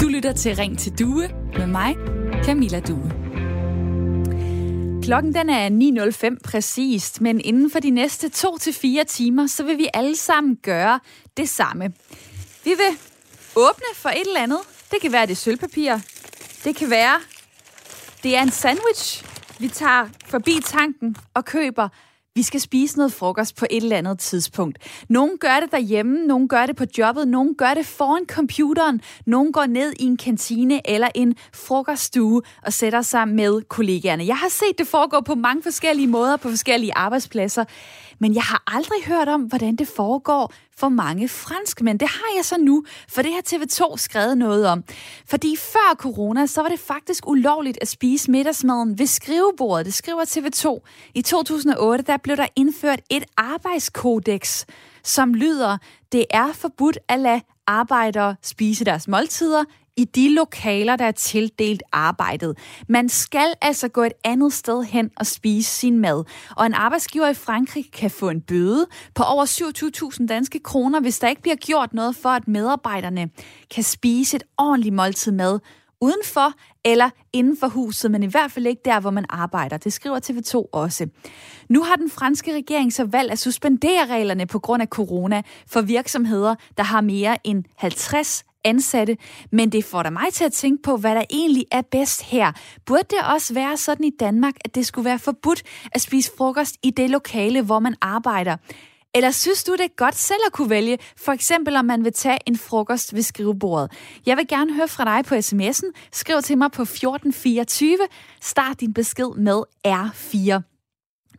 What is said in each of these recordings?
Du lytter til Ring til Due med mig, Camilla Due. Klokken den er 9.05 præcist, men inden for de næste 2-4 timer, så vil vi alle sammen gøre det samme. Vi vil åbne for et eller andet. Det kan være det sølvpapir. Det kan være, det er en sandwich. Vi tager forbi tanken og køber vi skal spise noget frokost på et eller andet tidspunkt. Nogle gør det derhjemme, nogle gør det på jobbet, nogle gør det foran computeren, nogle går ned i en kantine eller en frokoststue og sætter sig med kollegaerne. Jeg har set det foregå på mange forskellige måder på forskellige arbejdspladser, men jeg har aldrig hørt om, hvordan det foregår for mange franskmænd. Det har jeg så nu, for det har TV2 skrevet noget om. Fordi før corona, så var det faktisk ulovligt at spise middagsmaden ved skrivebordet. Det skriver TV2. I 2008, der blev der indført et arbejdskodex, som lyder, det er forbudt at lade arbejdere spise deres måltider i de lokaler, der er tildelt arbejdet. Man skal altså gå et andet sted hen og spise sin mad. Og en arbejdsgiver i Frankrig kan få en bøde på over 27.000 danske kroner, hvis der ikke bliver gjort noget for, at medarbejderne kan spise et ordentligt måltid mad udenfor eller inden for huset, men i hvert fald ikke der, hvor man arbejder. Det skriver TV2 også. Nu har den franske regering så valgt at suspendere reglerne på grund af corona for virksomheder, der har mere end 50 ansatte, men det får da mig til at tænke på, hvad der egentlig er bedst her. Burde det også være sådan i Danmark, at det skulle være forbudt at spise frokost i det lokale, hvor man arbejder? Eller synes du, det er godt selv at kunne vælge, for eksempel om man vil tage en frokost ved skrivebordet? Jeg vil gerne høre fra dig på sms'en. Skriv til mig på 1424. Start din besked med R4.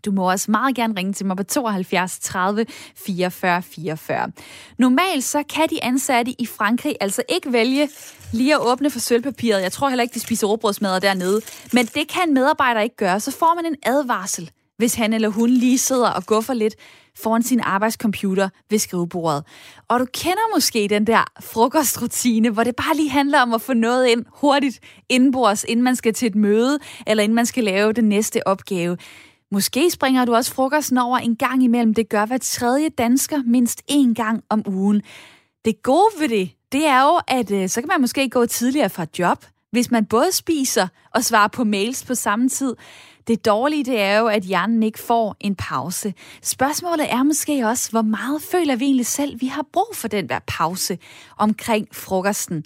Du må også meget gerne ringe til mig på 72 30 44 44. Normalt så kan de ansatte i Frankrig altså ikke vælge lige at åbne for sølvpapiret. Jeg tror heller ikke, de spiser råbrødsmadder dernede. Men det kan en medarbejder ikke gøre. Så får man en advarsel, hvis han eller hun lige sidder og guffer lidt foran sin arbejdscomputer ved skrivebordet. Og du kender måske den der frokostrutine, hvor det bare lige handler om at få noget ind hurtigt indenbords, inden man skal til et møde, eller inden man skal lave den næste opgave. Måske springer du også frokosten over en gang imellem. Det gør hver tredje dansker mindst én gang om ugen. Det gode ved det, det er jo, at øh, så kan man måske gå tidligere fra job, hvis man både spiser og svarer på mails på samme tid. Det dårlige, det er jo, at hjernen ikke får en pause. Spørgsmålet er måske også, hvor meget føler vi egentlig selv, vi har brug for den der pause omkring frokosten.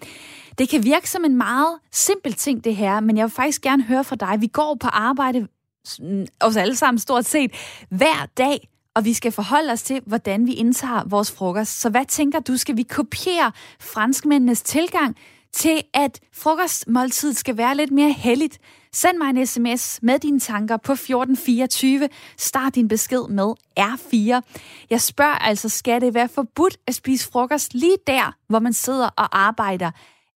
Det kan virke som en meget simpel ting, det her, men jeg vil faktisk gerne høre fra dig. Vi går på arbejde os alle sammen stort set hver dag, og vi skal forholde os til, hvordan vi indtager vores frokost. Så hvad tænker du, skal vi kopiere franskmændenes tilgang til, at frokostmåltid skal være lidt mere heldigt? Send mig en sms med dine tanker på 1424. Start din besked med R4. Jeg spørger altså, skal det være forbudt at spise frokost lige der, hvor man sidder og arbejder?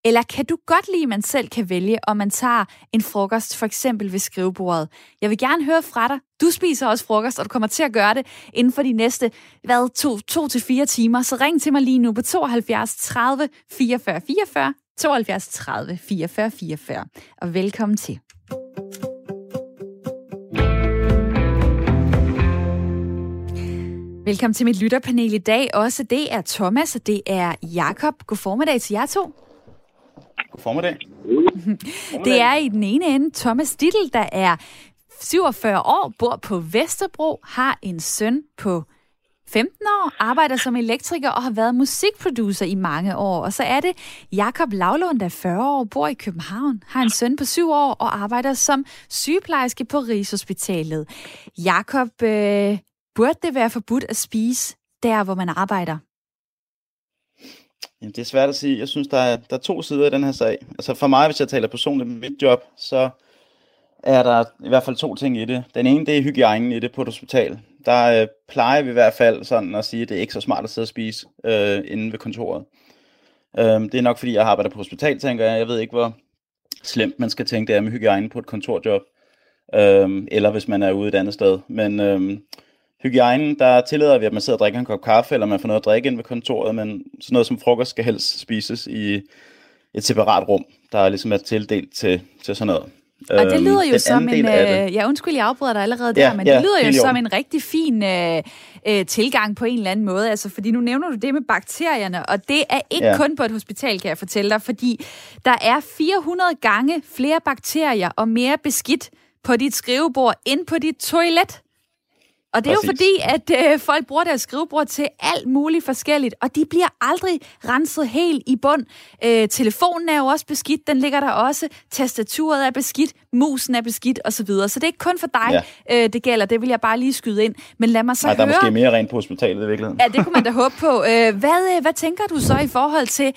Eller kan du godt lide, at man selv kan vælge, om man tager en frokost, for eksempel ved skrivebordet? Jeg vil gerne høre fra dig. Du spiser også frokost, og du kommer til at gøre det inden for de næste, hvad, to, to til fire timer. Så ring til mig lige nu på 72 30 44 44, 72 30 44 44, og velkommen til. Velkommen til mit lytterpanel i dag. Også det er Thomas, og det er Jakob. God formiddag til jer to. God formiddag. Det er i den ene ende Thomas Dittel, der er 47 år, bor på Vesterbro, har en søn på 15 år, arbejder som elektriker og har været musikproducer i mange år. Og så er det Jakob Lavlund, der er 40 år, bor i København, har en søn på 7 år og arbejder som sygeplejerske på Rigshospitalet. Jakob, øh, burde det være forbudt at spise der, hvor man arbejder? Jamen, det er svært at sige. Jeg synes, der er, der er to sider i den her sag. Altså for mig, hvis jeg taler personligt med mit job, så er der i hvert fald to ting i det. Den ene, det er hygiejnen i det på et hospital. Der øh, plejer vi i hvert fald sådan at sige, at det er ikke så smart at sidde og spise øh, inde ved kontoret. Øh, det er nok fordi, jeg arbejder på hospital, tænker jeg. Jeg ved ikke, hvor slemt man skal tænke det er med hygiejne på et kontorjob. Øh, eller hvis man er ude et andet sted. Men øh, hygiejnen, der tillader vi, at man sidder og drikker en kop kaffe, eller man får noget at drikke ind ved kontoret, men sådan noget som frokost skal helst spises i et separat rum, der er ligesom er tildelt til, til sådan noget. Og det øhm, lyder jo som en... Øh, ja, undskyld, jeg afbryder dig allerede der, ja, men ja, det lyder jo som en rigtig fin øh, øh, tilgang på en eller anden måde. Altså, fordi nu nævner du det med bakterierne, og det er ikke ja. kun på et hospital, kan jeg fortælle dig, fordi der er 400 gange flere bakterier og mere beskidt på dit skrivebord end på dit toilet. Og det er Præcis. jo fordi, at øh, folk bruger deres skrivebord til alt muligt forskelligt, og de bliver aldrig renset helt i bund. Øh, telefonen er jo også beskidt, den ligger der også. Tastaturet er beskidt, musen er beskidt osv. Så, så det er ikke kun for dig, ja. øh, det gælder. Det vil jeg bare lige skyde ind. Men lad mig så Nej, høre... der er måske mere rent på hospitalet i virkeligheden. Ja, det kunne man da håbe på. Øh, hvad, øh, hvad tænker du så i forhold til...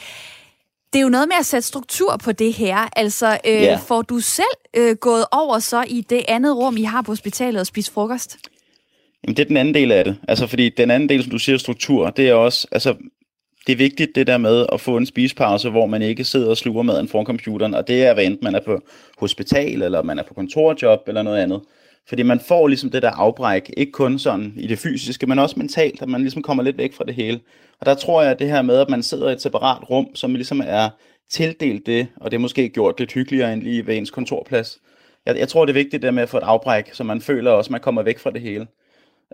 Det er jo noget med at sætte struktur på det her. Altså, øh, ja. får du selv øh, gået over så i det andet rum, I har på hospitalet og spist frokost? Jamen, det er den anden del af det. Altså, fordi den anden del, som du siger, struktur, det er også, altså, det er vigtigt det der med at få en spisepause, hvor man ikke sidder og sluger maden foran computeren, og det er, hvad enten man er på hospital, eller man er på kontorjob, eller noget andet. Fordi man får ligesom det der afbræk, ikke kun sådan i det fysiske, men også mentalt, at man ligesom kommer lidt væk fra det hele. Og der tror jeg, at det her med, at man sidder i et separat rum, som ligesom er tildelt det, og det er måske gjort lidt hyggeligere end lige ved ens kontorplads. Jeg, jeg tror, det er vigtigt det med at få et afbræk, så man føler også, at man kommer væk fra det hele.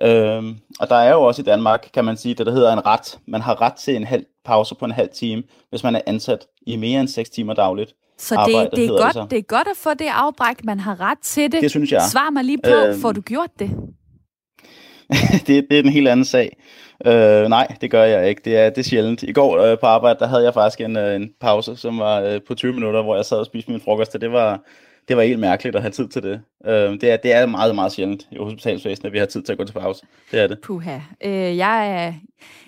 Øhm, og der er jo også i Danmark, kan man sige, det der hedder en ret. Man har ret til en halv pause på en halv time, hvis man er ansat i mere end 6 timer dagligt. Så det, Arbejde, det, er godt, det, så. det er godt at få det afbræk, man har ret til det. Det synes jeg. Svar mig lige på, øhm, får du gjort det? det, det er en helt anden sag. Øh, nej, det gør jeg ikke. Det er, det er sjældent. I går øh, på arbejde, der havde jeg faktisk en, øh, en pause, som var øh, på 20 minutter, hvor jeg sad og spiste min frokost, og det var, det var helt mærkeligt at have tid til det. Øh, det, er, det er meget, meget sjældent i hospitalsvæsenet, at vi har tid til at gå til pause. Det er det. Puha. Øh, jeg, er,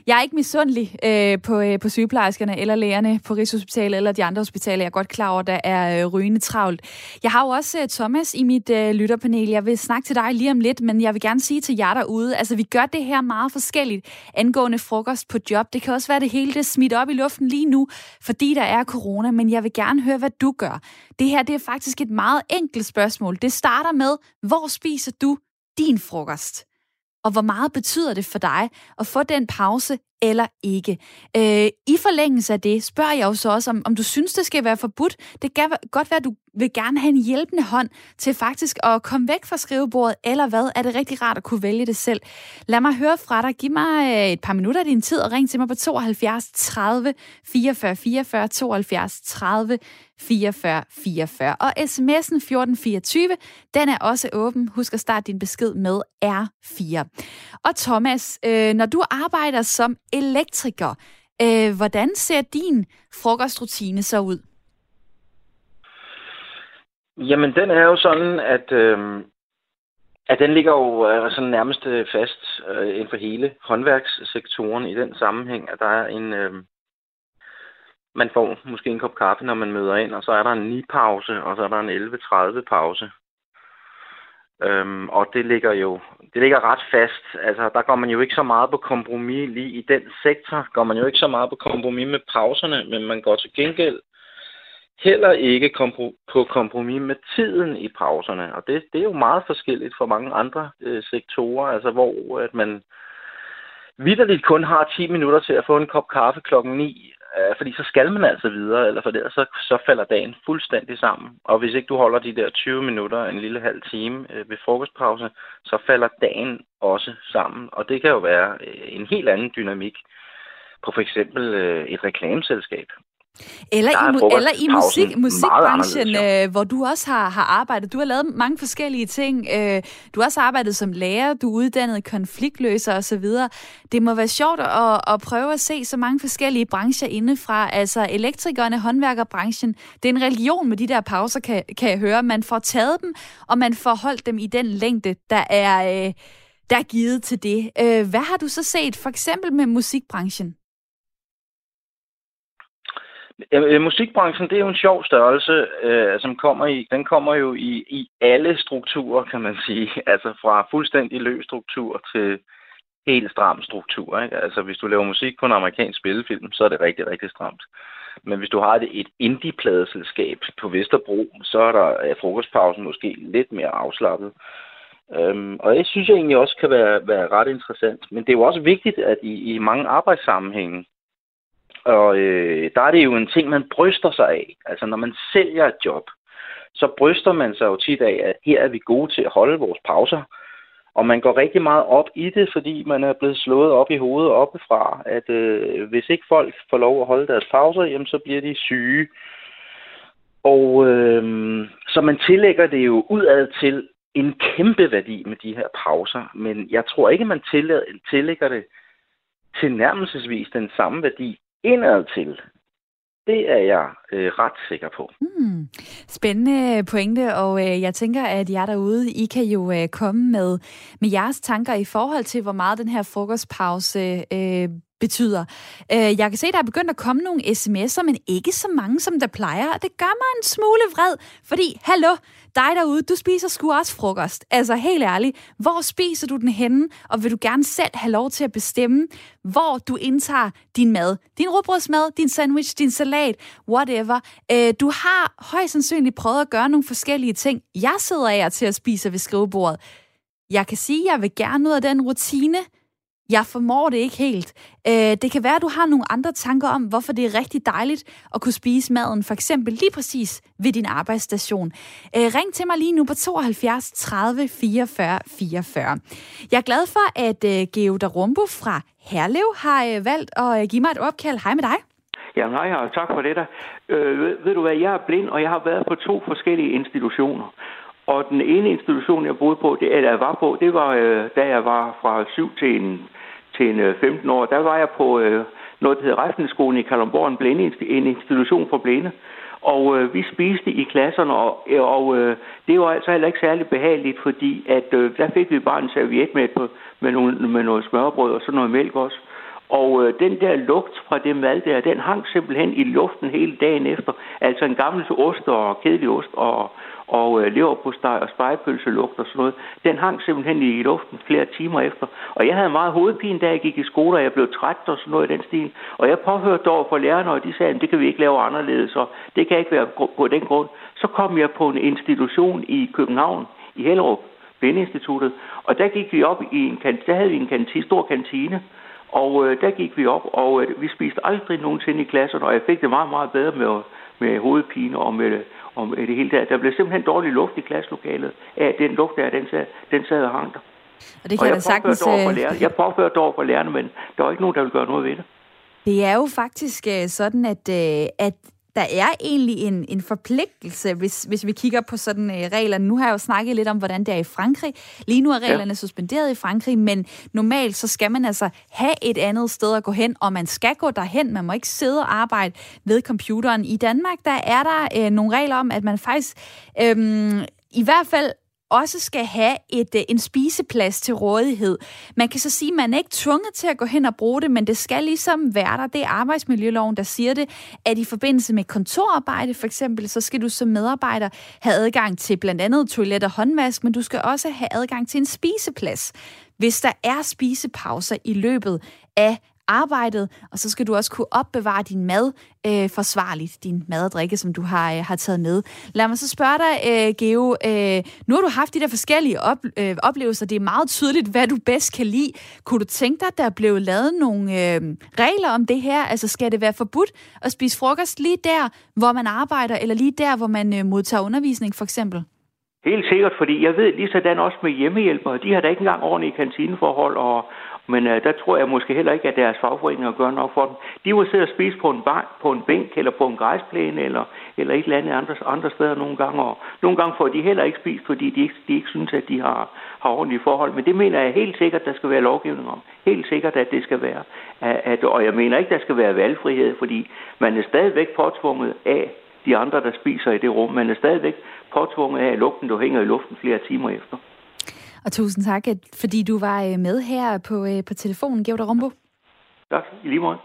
jeg er ikke misundelig øh, på, øh, på sygeplejerskerne eller lægerne på Rigshospitalet eller de andre hospitaler. Jeg er godt klar over, at der er øh, rygende travlt. Jeg har jo også øh, Thomas i mit øh, lytterpanel. Jeg vil snakke til dig lige om lidt, men jeg vil gerne sige til jer derude, altså vi gør det her meget forskelligt angående frokost på job. Det kan også være, det hele det smidt op i luften lige nu, fordi der er corona, men jeg vil gerne høre, hvad du gør. Det her det er faktisk et meget enkelt spørgsmål. Det starter med, hvor spiser du din frokost? Og hvor meget betyder det for dig at få den pause eller ikke. Øh, I forlængelse af det spørger jeg jo så også, om, om du synes, det skal være forbudt. Det kan godt være, at du vil gerne have en hjælpende hånd til faktisk at komme væk fra skrivebordet, eller hvad? Er det rigtig rart at kunne vælge det selv? Lad mig høre fra dig. Giv mig øh, et par minutter af din tid og ring til mig på 72 30 44 44 72 30 44 44. Og sms'en 1424, den er også åben. Husk at starte din besked med R4. Og Thomas, øh, når du arbejder som elektriker. Øh, hvordan ser din frokostrutine så ud? Jamen, den er jo sådan, at, øh, at den ligger jo øh, sådan nærmest øh, fast øh, inden for hele håndværkssektoren i den sammenhæng, at der er en... Øh, man får måske en kop kaffe, når man møder ind, og så er der en 9-pause, og så er der en 11.30 pause. Øhm, og det ligger jo det ligger ret fast. Altså, der går man jo ikke så meget på kompromis lige i den sektor. Går man jo ikke så meget på kompromis med pauserne, men man går til gengæld heller ikke på kompromis med tiden i pauserne. Og det, det er jo meget forskelligt fra mange andre øh, sektorer, altså hvor at man vidderligt kun har 10 minutter til at få en kop kaffe klokken 9, Øh, fordi så skal man altså videre, eller for ellers så, så falder dagen fuldstændig sammen. Og hvis ikke du holder de der 20 minutter, en lille halv time øh, ved frokostpause, så falder dagen også sammen. Og det kan jo være øh, en helt anden dynamik på for eksempel øh, et reklameselskab. Eller i, eller i musik, musikbranchen, øh, hvor du også har, har arbejdet. Du har lavet mange forskellige ting. Øh, du har også arbejdet som lærer, du er uddannet konfliktløser osv. Det må være sjovt at, at prøve at se så mange forskellige brancher indefra. Altså elektrikerne, håndværkerbranchen. Det er en religion med de der pauser, kan, kan jeg høre. Man får taget dem, og man får holdt dem i den længde, der er, øh, der er givet til det. Øh, hvad har du så set for eksempel med musikbranchen? Øh, musikbranchen, det er jo en sjov størrelse, øh, som kommer i, den kommer jo i, i alle strukturer, kan man sige. Altså fra fuldstændig løs struktur til helt stram struktur. Ikke? Altså hvis du laver musik på en amerikansk spillefilm, så er det rigtig, rigtig stramt. Men hvis du har et, et indie-pladeselskab på Vesterbro, så er der er frokostpausen måske lidt mere afslappet. Øhm, og det synes jeg egentlig også kan være, være ret interessant. Men det er jo også vigtigt, at i, i mange arbejdssammenhænge, og øh, der er det jo en ting, man bryster sig af. Altså når man sælger et job, så bryster man sig jo tit af, at her er vi gode til at holde vores pauser. Og man går rigtig meget op i det, fordi man er blevet slået op i hovedet oppefra, at øh, hvis ikke folk får lov at holde deres pauser, jamen så bliver de syge. Og øh, så man tillægger det jo udad til en kæmpe værdi med de her pauser, men jeg tror ikke, man tillægger det tilnærmelsesvis den samme værdi indad til. Det er jeg øh, ret sikker på. Hmm. Spændende pointe, og øh, jeg tænker, at jer derude, I kan jo øh, komme med, med jeres tanker i forhold til, hvor meget den her frokostpause øh, betyder. Øh, jeg kan se, at der er begyndt at komme nogle sms'er, men ikke så mange, som der plejer. Og det gør mig en smule vred, fordi, hallo, dig derude, du spiser sgu også frokost. Altså helt ærligt, hvor spiser du den henne, og vil du gerne selv have lov til at bestemme, hvor du indtager din mad? Din råbrødsmad, din sandwich, din salat, whatever. Øh, du har højst sandsynligt prøvet at gøre nogle forskellige ting. Jeg sidder af til at spise ved skrivebordet. Jeg kan sige, at jeg vil gerne ud af den rutine, jeg formår det ikke helt. Øh, det kan være, at du har nogle andre tanker om, hvorfor det er rigtig dejligt at kunne spise maden, for eksempel lige præcis ved din arbejdsstation. Øh, ring til mig lige nu på 72 30 44 44. Jeg er glad for, at øh, Geo Darumbo fra Herlev har øh, valgt at øh, give mig et opkald. Hej med dig. Ja, hej, og tak for det der. Øh, ved, ved du hvad, jeg er blind, og jeg har været på to forskellige institutioner. Og den ene institution, jeg boede på, det, eller jeg var på, det var, øh, da jeg var fra 7 til en til en øh, 15 år, der var jeg på øh, noget, der hedder Reftenskolen i Kalundborg, en, blinde, en institution for blinde. Og øh, vi spiste i klasserne, og, øh, og øh, det var altså heller ikke særlig behageligt, fordi at øh, der fik vi bare en serviet med, på, med, nogle, med noget smørbrød og så noget mælk også. Og øh, den der lugt fra det mad der, den hang simpelthen i luften hele dagen efter. Altså en gammel ost og kedelig ost og, og øh, leverpostej og spejepølselugt og sådan noget, den hang simpelthen i luften flere timer efter. Og jeg havde meget hovedpine, da jeg gik i skole, og jeg blev træt og sådan noget i den stil. Og jeg påhørte over for lærerne, og de sagde, at det kan vi ikke lave anderledes, og det kan ikke være på den grund. Så kom jeg på en institution i København, i Hellerup, Blindeinstituttet, og der gik vi op i en der havde vi en kantine, stor kantine, og øh, der gik vi op, og øh, vi spiste aldrig nogensinde i klasserne, og jeg fik det meget, meget bedre med, med hovedpine og med om det hele der. Der blev simpelthen dårlig luft i klasselokalet af den luft der, den sad, den sad og hang der. Og det kan og jeg sagtens... Over for øh, jeg påførte over for lærerne, men der var ikke nogen, der ville gøre noget ved det. Det er jo faktisk øh, sådan, at, øh, at der er egentlig en, en forpligtelse, hvis, hvis vi kigger på sådan øh, reglerne. Nu har jeg jo snakket lidt om, hvordan det er i Frankrig. Lige nu er reglerne ja. suspenderet i Frankrig, men normalt så skal man altså have et andet sted at gå hen, og man skal gå derhen. Man må ikke sidde og arbejde ved computeren. I Danmark, der er der øh, nogle regler om, at man faktisk øh, i hvert fald også skal have et, øh, en spiseplads til rådighed. Man kan så sige, at man er ikke tvunget til at gå hen og bruge det, men det skal ligesom være der. Det er arbejdsmiljøloven, der siger det, at i forbindelse med kontorarbejde for eksempel, så skal du som medarbejder have adgang til blandt andet toilet og håndvask, men du skal også have adgang til en spiseplads. Hvis der er spisepauser i løbet af arbejdet, og så skal du også kunne opbevare din mad øh, forsvarligt, din mad og drikke, som du har, øh, har taget med. Lad mig så spørge dig, øh, Geo, øh, nu har du haft de der forskellige op, øh, oplevelser, det er meget tydeligt, hvad du bedst kan lide. Kunne du tænke dig, at der blev lavet nogle øh, regler om det her? Altså skal det være forbudt at spise frokost lige der, hvor man arbejder, eller lige der, hvor man øh, modtager undervisning for eksempel? Helt sikkert, fordi jeg ved lige sådan også med hjemmehjælpere, de har da ikke engang ordentlige kantineforhold, og, men øh, der tror jeg måske heller ikke, at deres fagforeninger gør nok for dem. De må sidde og spise på en, bar, på en bænk eller på en græsplæne eller, eller et eller andet andre, andre steder nogle gange. Og nogle gange får de heller ikke spist, fordi de ikke, de ikke synes, at de har, har ordentlige forhold. Men det mener jeg helt sikkert, der skal være lovgivning om. Helt sikkert, at det skal være. At, og jeg mener ikke, der skal være valgfrihed, fordi man er stadigvæk påtvunget af de andre, der spiser i det rum. Man er stadigvæk påtvunget af lugten, du hænger i luften flere timer efter. Og tusind tak, fordi du var øh, med her på, øh, på telefonen, Georg Rombo. Tak, i lige måde.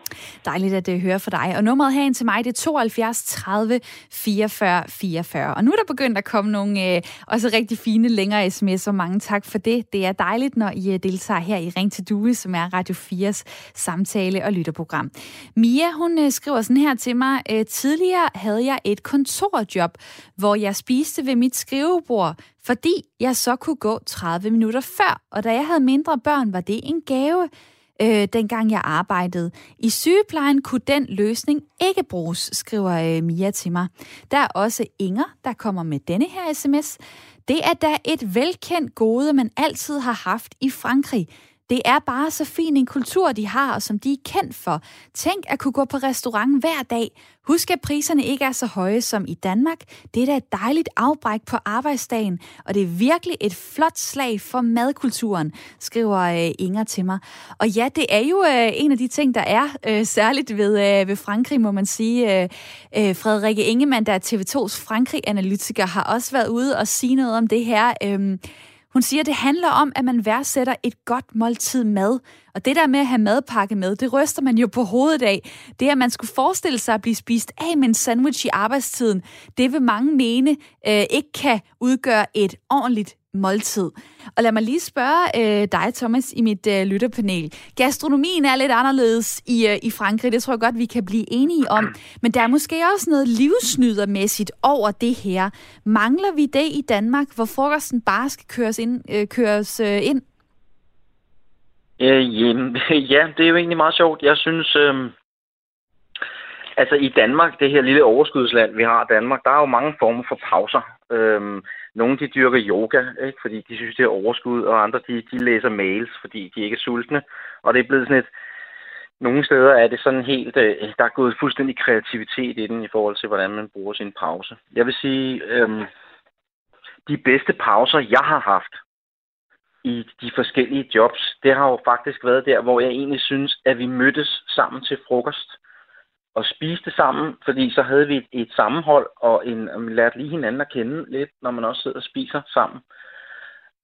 Dejligt at uh, høre fra dig. Og nummeret herind til mig, det er 72 30 44 44. Og nu er der begyndt at komme nogle uh, også rigtig fine længere sms'er. Mange tak for det. Det er dejligt, når I uh, deltager her i Ring til Due, som er Radio 4's samtale- og lytterprogram. Mia, hun uh, skriver sådan her til mig. Øh, tidligere havde jeg et kontorjob, hvor jeg spiste ved mit skrivebord, fordi jeg så kunne gå 30 minutter før. Og da jeg havde mindre børn, var det en gave øh, dengang jeg arbejdede. I sygeplejen kunne den løsning ikke bruges, skriver øh, Mia til mig. Der er også Inger, der kommer med denne her sms. Det er da et velkendt gode, man altid har haft i Frankrig. Det er bare så fin en kultur, de har, og som de er kendt for. Tænk at kunne gå på restaurant hver dag. Husk, at priserne ikke er så høje som i Danmark. Det er da et dejligt afbræk på arbejdsdagen, og det er virkelig et flot slag for madkulturen, skriver øh, Inger til mig. Og ja, det er jo øh, en af de ting, der er øh, særligt ved, ved Frankrig, må man sige. Frederikke Ingemann, der er TV2's Frankrig-analytiker, har også været ude og sige noget om det her. Øhm, hun siger, at det handler om, at man værdsætter et godt måltid mad. Og det der med at have madpakke med, det ryster man jo på hovedet af. Det, at man skulle forestille sig at blive spist af med en sandwich i arbejdstiden, det vil mange mene øh, ikke kan udgøre et ordentligt måltid. Og lad mig lige spørge øh, dig, Thomas, i mit øh, lytterpanel. Gastronomien er lidt anderledes i, øh, i Frankrig, det tror jeg godt, vi kan blive enige om. Men der er måske også noget livsnydermæssigt over det her. Mangler vi det i Danmark, hvor frokosten bare skal køres ind? Øh, køres, øh, ind? Øh, ja, det er jo egentlig meget sjovt. Jeg synes, øh, altså i Danmark, det her lille overskudsland, vi har i Danmark, der er jo mange former for pauser. Øhm, nogle de dyrker yoga, ikke, fordi de synes, det er overskud, og andre de, de læser mails, fordi de ikke er sultne. Og det er blevet sådan et... Nogle steder er det sådan helt... Øh, der er gået fuldstændig kreativitet i den i forhold til, hvordan man bruger sin pause. Jeg vil sige, øhm, de bedste pauser, jeg har haft i de forskellige jobs, det har jo faktisk været der, hvor jeg egentlig synes, at vi mødtes sammen til frokost og spiste sammen, fordi så havde vi et, et sammenhold, og, en, og lærte lige hinanden at kende lidt, når man også sidder og spiser sammen.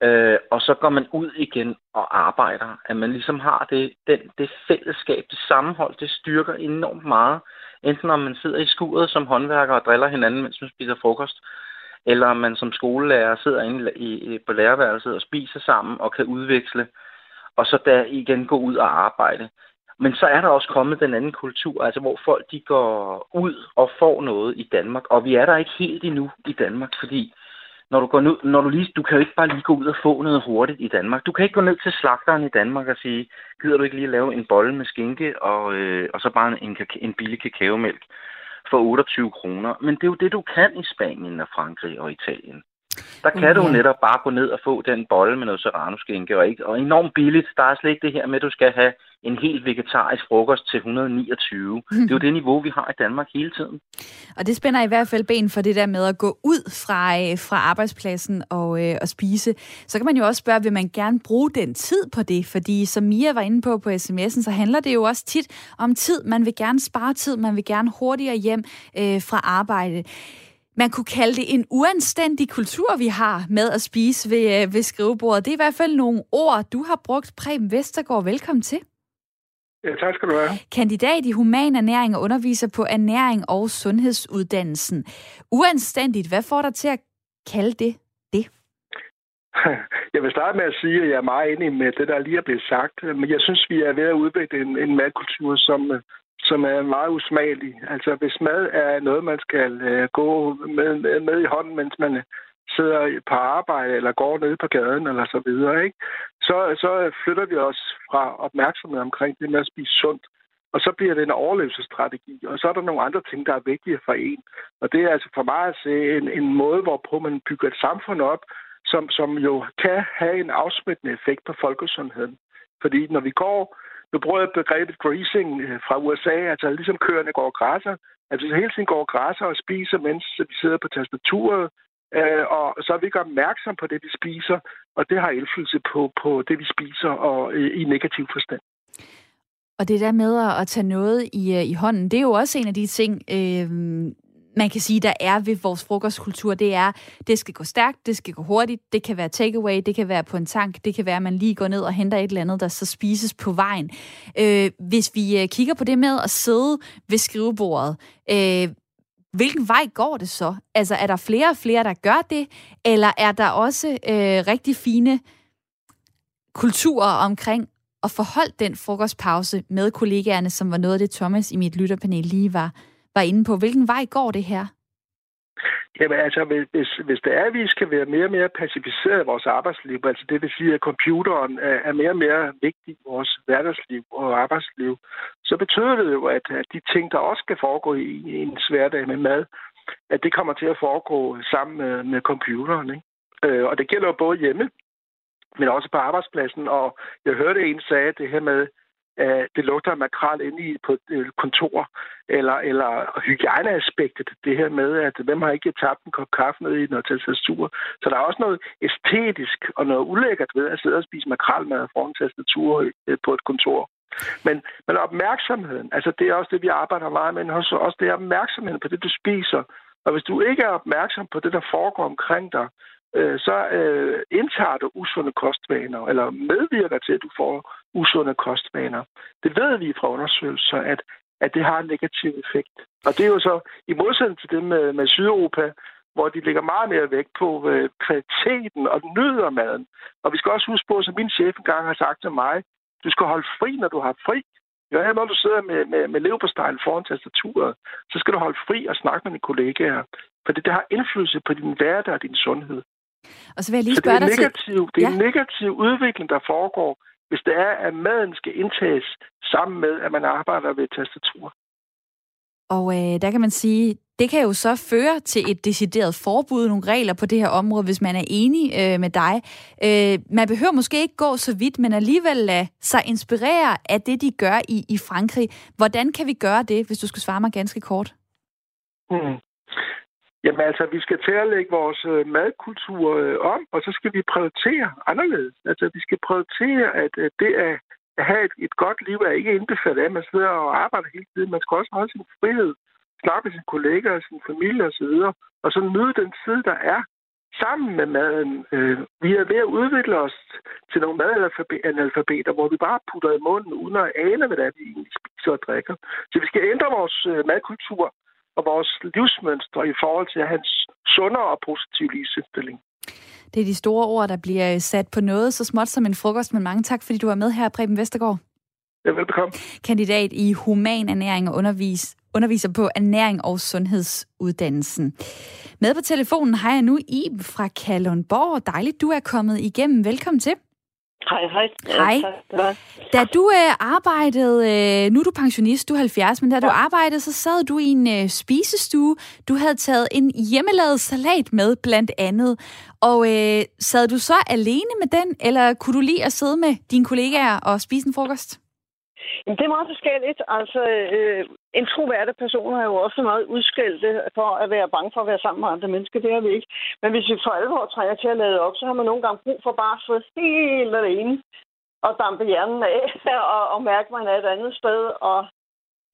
Øh, og så går man ud igen og arbejder. At man ligesom har det, den, det fællesskab, det sammenhold, det styrker enormt meget. Enten når man sidder i skuret som håndværker og driller hinanden, mens man spiser frokost, eller man som skolelærer sidder inde i, i, på lærerværelset og spiser sammen og kan udveksle, og så der igen gå ud og arbejde. Men så er der også kommet den anden kultur, altså hvor folk de går ud og får noget i Danmark. Og vi er der ikke helt endnu i Danmark, fordi når du går ned, når du lige, du kan jo ikke bare lige gå ud og få noget hurtigt i Danmark. Du kan ikke gå ned til slagteren i Danmark og sige, gider du ikke lige lave en bolle med skinke og, øh, og så bare en, en billig kakaomælk for 28 kroner. Men det er jo det, du kan i Spanien og Frankrig og Italien. Der kan du netop bare gå ned og få den bolle med noget serrano-skinke, og, ikke, og enormt billigt. Der er slet ikke det her med, at du skal have en helt vegetarisk frokost til 129. Mm. Det er jo det niveau, vi har i Danmark hele tiden. Og det spænder i hvert fald ben for det der med at gå ud fra, øh, fra arbejdspladsen og, øh, og spise. Så kan man jo også spørge, vil man gerne bruge den tid på det? Fordi som Mia var inde på på sms'en, så handler det jo også tit om tid. Man vil gerne spare tid, man vil gerne hurtigere hjem øh, fra arbejde. Man kunne kalde det en uanstændig kultur, vi har med at spise ved, øh, ved skrivebordet. Det er i hvert fald nogle ord, du har brugt. Preben Vestergaard, velkommen til. Ja, tak skal du have. Kandidat i human ernæring og underviser på ernæring og sundhedsuddannelsen. Uanstændigt, hvad får dig til at kalde det det? Jeg vil starte med at sige, at jeg er meget enig med det, der lige er blevet sagt. Men jeg synes, vi er ved at udvikle en, en madkultur, som, som er meget usmagelig. Altså, hvis mad er noget, man skal uh, gå med, med i hånden, mens man sidder på arbejde eller går ned på gaden eller så videre, ikke? Så, så flytter vi os fra opmærksomhed omkring det med at spise sundt, og så bliver det en overlevelsesstrategi, og så er der nogle andre ting, der er vigtige for en. Og det er altså for mig at se en, en måde, hvorpå man bygger et samfund op, som, som jo kan have en afsmittende effekt på folkesundheden. Fordi når vi går nu bruger jeg begrebet greasing øh, fra USA, altså ligesom køerne går græsser. Altså hele tiden går græsser og spiser, mens vi sidder på tastaturet. Øh, og så er vi ikke opmærksom på det, vi spiser, og det har indflydelse på, på det, vi spiser, og øh, i negativ forstand. Og det der med at tage noget i, øh, i hånden, det er jo også en af de ting, øh, man kan sige, der er ved vores frokostkultur, det er, det skal gå stærkt, det skal gå hurtigt, det kan være takeaway, det kan være på en tank, det kan være, at man lige går ned og henter et eller andet, der så spises på vejen. Øh, hvis vi øh, kigger på det med at sidde ved skrivebordet, øh, hvilken vej går det så? Altså, er der flere og flere, der gør det, eller er der også øh, rigtig fine kulturer omkring at forholde den frokostpause med kollegaerne, som var noget af det, Thomas i mit lytterpanel lige var var inde på. Hvilken vej går det her? Jamen altså, hvis, hvis det er, at vi skal være mere og mere pacificeret i vores arbejdsliv, altså det vil sige, at computeren er mere og mere vigtig i vores hverdagsliv og arbejdsliv, så betyder det jo, at, de ting, der også skal foregå i, en hverdag med mad, at det kommer til at foregå sammen med, med computeren. Ikke? Øh, og det gælder jo både hjemme, men også på arbejdspladsen. Og jeg hørte en sagde det her med, at det lugter af makrel inde i på et kontor, eller, eller hygiejneaspektet, det her med, at hvem har ikke tabt en kop kaffe ned i noget tastatur. Så der er også noget æstetisk og noget ulækkert ved at sidde og spise makrelmad foran tastatur øh, på et kontor. Men, men opmærksomheden, altså det er også det, vi arbejder meget med, men også det er opmærksomheden på det, du spiser. Og hvis du ikke er opmærksom på det, der foregår omkring dig, øh, så øh, indtager du usunde kostvaner, eller medvirker til, at du får usunde kostvaner. Det ved vi fra undersøgelser, at, at det har en negativ effekt. Og det er jo så i modsætning til det med, med Sydeuropa, hvor de lægger meget mere vægt på øh, kvaliteten og nyder maden. Og vi skal også huske på, som min chef engang har sagt til mig, du skal holde fri, når du har fri. Ja, når du sidder med, med, med leverpostejen foran tastaturet, så skal du holde fri og snakke med dine kollegaer. For det, det har indflydelse på din hverdag og din sundhed. Og så vil jeg lige spørge så det er negativ, til... Det er ja. en negativ udvikling, der foregår, hvis det er, at maden skal indtages sammen med, at man arbejder ved tastatur. Og øh, der kan man sige, det kan jo så føre til et decideret forbud, nogle regler på det her område, hvis man er enig øh, med dig. Øh, man behøver måske ikke gå så vidt, men alligevel lade sig inspirere af det, de gør i, i Frankrig. Hvordan kan vi gøre det, hvis du skal svare mig ganske kort? Hmm. Jamen altså, vi skal til at lægge vores øh, madkultur øh, om, og så skal vi prioritere anderledes. Altså, vi skal prioritere, at øh, det at, at have et, et godt liv er ikke indbefattet af, at man sidder og arbejder hele tiden. Man skal også holde sin frihed, snakke med sine kollegaer, og sin familie osv., og så nyde den tid, der er sammen med maden. Vi er ved at udvikle os til nogle madanalfabeter, hvor vi bare putter i munden, uden at ane, hvad det er, vi egentlig spiser og drikker. Så vi skal ændre vores madkultur, og vores livsmønstre i forhold til hans sundere og positive livsindstilling. Det er de store ord, der bliver sat på noget så småt som en frokost, men mange tak, fordi du var med her, Preben Vestergaard. Ja, velbekomme. Kandidat i human ernæring og undervis, underviser på ernæring og sundhedsuddannelsen. Med på telefonen har jeg nu Iben fra Kalundborg. Dejligt, du er kommet igennem. Velkommen til. Hej, hej. Hej. Ja, da du øh, arbejdede, øh, nu er du pensionist, du er 70, men da ja. du arbejdede, så sad du i en øh, spisestue. Du havde taget en hjemmelavet salat med, blandt andet. Og øh, sad du så alene med den, eller kunne du lide at sidde med dine kollegaer og spise en frokost? Jamen, det er meget forskelligt. Altså, øh, introverte personer er jo også meget udskældte for at være bange for at være sammen med andre mennesker. Det er vi ikke. Men hvis vi for alvor trænger til at lade op, så har man nogle gange brug for bare at sidde helt alene og dampe hjernen af og, og mærke, at man er et andet sted og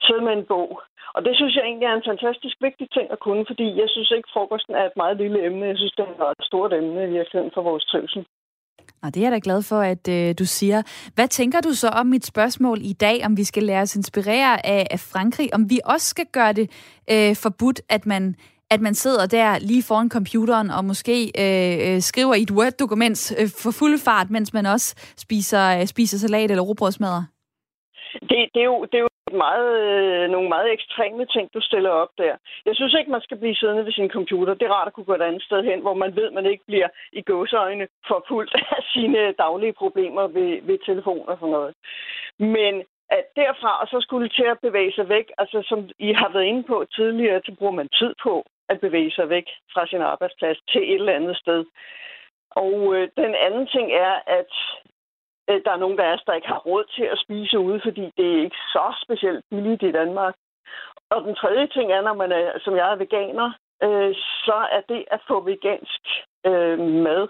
sidde med en bog. Og det synes jeg egentlig er en fantastisk vigtig ting at kunne, fordi jeg synes ikke, at frokosten er et meget lille emne. Jeg synes, det er et stort emne i virkeligheden for vores trivsel. Og det er jeg da glad for, at øh, du siger. Hvad tænker du så om mit spørgsmål i dag, om vi skal lade os inspirere af, af Frankrig, om vi også skal gøre det øh, forbudt, at man at man sidder der lige foran computeren og måske øh, øh skriver i et Word-dokument øh, for fuld fart, mens man også spiser, øh, spiser salat eller robrødsmadder? Det, det, er jo, det er jo meget, øh, nogle meget ekstreme ting, du stiller op der. Jeg synes ikke, man skal blive siddende ved sin computer. Det er rart at kunne gå et andet sted hen, hvor man ved, man ikke bliver i gåseøjne forfulgt af sine daglige problemer ved, ved telefon og sådan noget. Men at derfra og så skulle til at bevæge sig væk, altså som I har været inde på tidligere, så bruger man tid på at bevæge sig væk fra sin arbejdsplads til et eller andet sted. Og øh, den anden ting er, at der er nogen af os, der ikke har råd til at spise ude, fordi det er ikke så specielt billigt i Danmark. Og den tredje ting er, når man er, som jeg er veganer, øh, så er det at få vegansk øh, mad,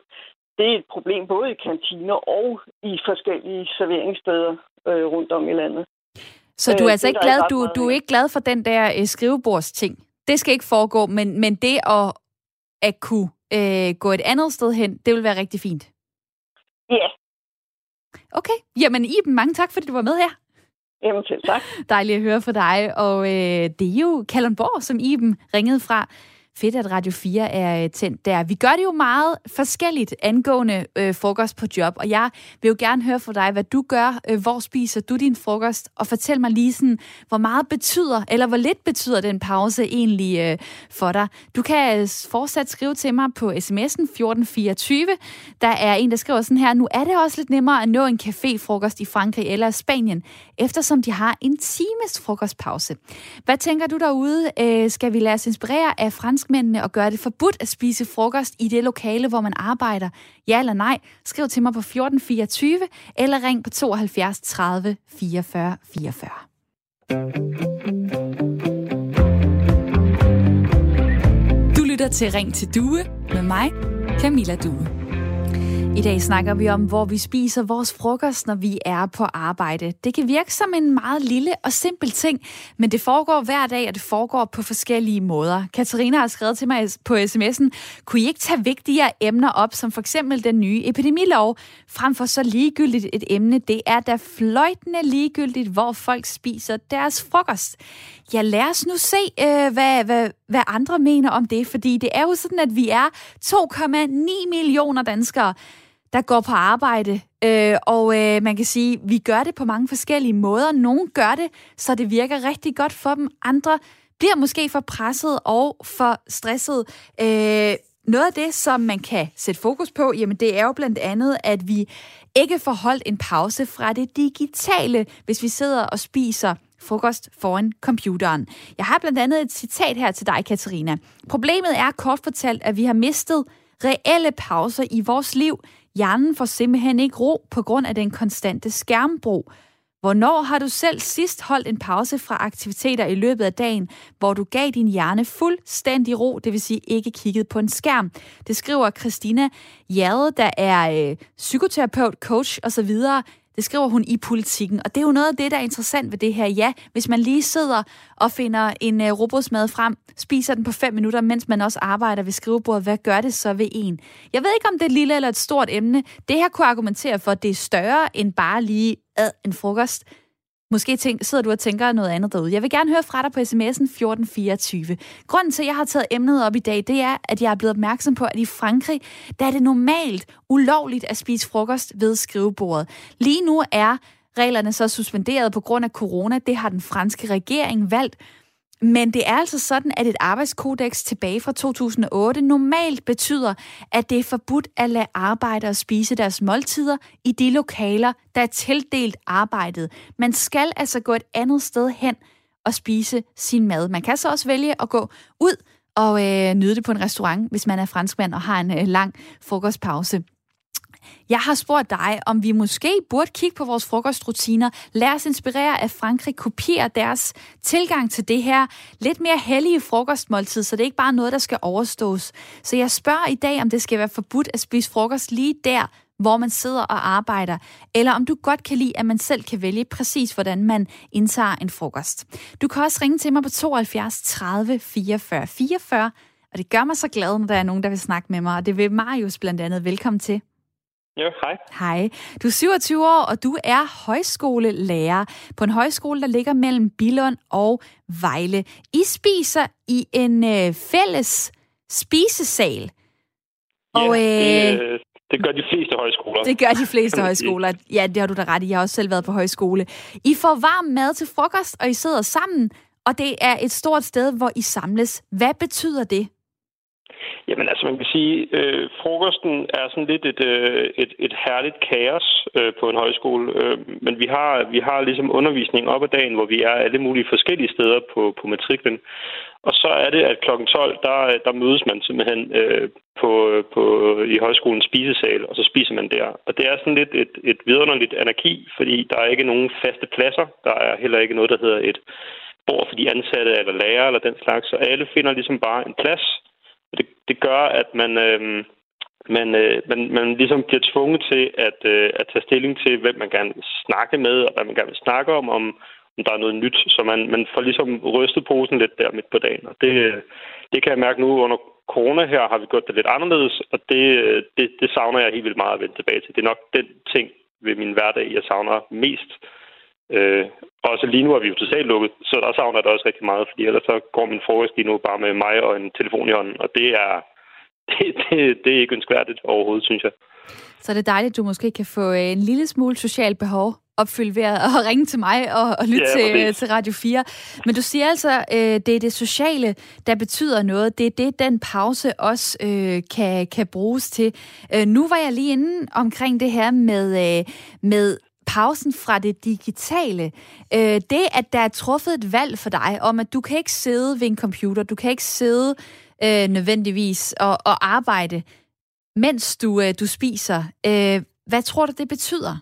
det er et problem både i kantiner og i forskellige serveringssteder øh, rundt om i landet. Så du er øh, altså ikke glad, du, du er ikke glad for den der øh, skrivebordsting? Det skal ikke foregå, men, men det at, at kunne øh, gå et andet sted hen, det vil være rigtig fint? Ja, Okay. Jamen Iben, mange tak, fordi du var med her. Jamen selv tak. Dejligt at høre fra dig. Og øh, det er jo Kalundborg, som Iben ringede fra. Fedt, at Radio 4 er øh, tændt der. Vi gør det jo meget forskelligt angående øh, frokost på job, og jeg vil jo gerne høre fra dig, hvad du gør. Øh, hvor spiser du din frokost? Og fortæl mig lige sådan, hvor meget betyder, eller hvor lidt betyder den pause egentlig øh, for dig? Du kan øh, fortsat skrive til mig på sms'en 1424. Der er en, der skriver sådan her, nu er det også lidt nemmere at nå en caféfrokost i Frankrig eller Spanien, eftersom de har en times frokostpause. Hvad tænker du derude? Øh, skal vi lade os inspirere af fransk franskmændene og gøre det forbudt at spise frokost i det lokale, hvor man arbejder? Ja eller nej? Skriv til mig på 1424 eller ring på 72 30 44 44. Du lytter til Ring til Due med mig, Camilla Due. I dag snakker vi om, hvor vi spiser vores frokost, når vi er på arbejde. Det kan virke som en meget lille og simpel ting, men det foregår hver dag, og det foregår på forskellige måder. Katarina har skrevet til mig på sms'en, kunne I ikke tage vigtigere emner op, som for eksempel den nye epidemilov, frem for så ligegyldigt et emne? Det er da fløjtende ligegyldigt, hvor folk spiser deres frokost. Ja, lad os nu se, øh, hvad, hvad, hvad andre mener om det, fordi det er jo sådan, at vi er 2,9 millioner danskere, der går på arbejde. Øh, og øh, man kan sige, vi gør det på mange forskellige måder. Nogle gør det, så det virker rigtig godt for dem. Andre bliver måske for presset og for stresset. Øh, noget af det, som man kan sætte fokus på, jamen det er jo blandt andet, at vi ikke får holdt en pause fra det digitale, hvis vi sidder og spiser frokost foran computeren. Jeg har blandt andet et citat her til dig, Katarina. Problemet er kort fortalt, at vi har mistet reelle pauser i vores liv. Hjernen får simpelthen ikke ro på grund af den konstante skærmbrug. Hvornår har du selv sidst holdt en pause fra aktiviteter i løbet af dagen, hvor du gav din hjerne fuldstændig ro, det vil sige ikke kigget på en skærm? Det skriver Christina Jade, der er øh, psykoterapeut, coach osv. Det skriver hun i politikken, og det er jo noget af det, der er interessant ved det her. Ja, hvis man lige sidder og finder en uh, robotsmad frem, spiser den på fem minutter, mens man også arbejder ved skrivebordet, hvad gør det så ved en? Jeg ved ikke, om det er et lille eller et stort emne. Det her kunne argumentere for, at det er større end bare lige ad, en frokost. Måske tænk, sidder du og tænker noget andet derude. Jeg vil gerne høre fra dig på sms'en 1424. Grunden til, at jeg har taget emnet op i dag, det er, at jeg er blevet opmærksom på, at i Frankrig, der er det normalt ulovligt at spise frokost ved skrivebordet. Lige nu er reglerne så suspenderet på grund af corona. Det har den franske regering valgt. Men det er altså sådan, at et arbejdskodex tilbage fra 2008 normalt betyder, at det er forbudt at lade arbejdere spise deres måltider i de lokaler, der er tildelt arbejdet. Man skal altså gå et andet sted hen og spise sin mad. Man kan så også vælge at gå ud og øh, nyde det på en restaurant, hvis man er franskmand og har en øh, lang frokostpause. Jeg har spurgt dig, om vi måske burde kigge på vores frokostrutiner. Lad os inspirere af Frankrig kopierer deres tilgang til det her lidt mere hellige frokostmåltid, så det er ikke bare noget, der skal overstås. Så jeg spørger i dag, om det skal være forbudt at spise frokost lige der, hvor man sidder og arbejder, eller om du godt kan lide, at man selv kan vælge præcis, hvordan man indtager en frokost. Du kan også ringe til mig på 72 30 44 44, og det gør mig så glad, når der er nogen, der vil snakke med mig, og det vil Marius blandt andet. Velkommen til. Ja, hej. Hej. Du er 27 år, og du er højskolelærer på en højskole, der ligger mellem Billund og Vejle. I spiser i en øh, fælles spisesal. Ja, og, øh, det, det gør de fleste højskoler. Det gør de fleste højskoler. Ja, det har du da ret i. Jeg har også selv været på højskole. I får varm mad til frokost, og I sidder sammen, og det er et stort sted, hvor I samles. Hvad betyder det? Jamen altså, man kan sige, øh, frokosten er sådan lidt et, øh, et, et herligt kaos øh, på en højskole. Øh, men vi har, vi har ligesom undervisning op ad dagen, hvor vi er alle mulige forskellige steder på, på matriklen. Og så er det, at kl. 12, der, der mødes man simpelthen øh, på, på, i højskolens spisesal, og så spiser man der. Og det er sådan lidt et, et vidunderligt anarki, fordi der er ikke nogen faste pladser. Der er heller ikke noget, der hedder et bord for de ansatte eller lærere eller den slags. Så alle finder ligesom bare en plads, det, gør, at man, øh, man, øh, man, man ligesom bliver tvunget til at, øh, at tage stilling til, hvem man gerne vil snakke med, og hvad man gerne vil snakke om, om, om der er noget nyt. Så man, man får ligesom rystet posen lidt der midt på dagen. Og det, øh, det kan jeg mærke nu under corona her, har vi gjort det lidt anderledes, og det, øh, det, det savner jeg helt vildt meget at vende tilbage til. Det er nok den ting ved min hverdag, jeg savner mest. Øh, og så lige nu er vi jo totalt lukket, så der savner det også rigtig meget, fordi ellers så går min frokost lige nu bare med mig og en telefon i hånden, og det er, det, det, det er ikke ønskværdigt overhovedet, synes jeg. Så er det dejligt, at du måske kan få øh, en lille smule socialt behov opfyldt ved at ringe til mig og, og lytte ja, til, til Radio 4. Men du siger altså, øh, det er det sociale, der betyder noget. Det er det, den pause også øh, kan, kan bruges til. Øh, nu var jeg lige inde omkring det her med, øh, med pausen fra det digitale. Øh, det, at der er truffet et valg for dig om, at du kan ikke sidde ved en computer, du kan ikke sidde øh, nødvendigvis og, og arbejde, mens du, øh, du spiser. Øh, hvad tror du, det betyder?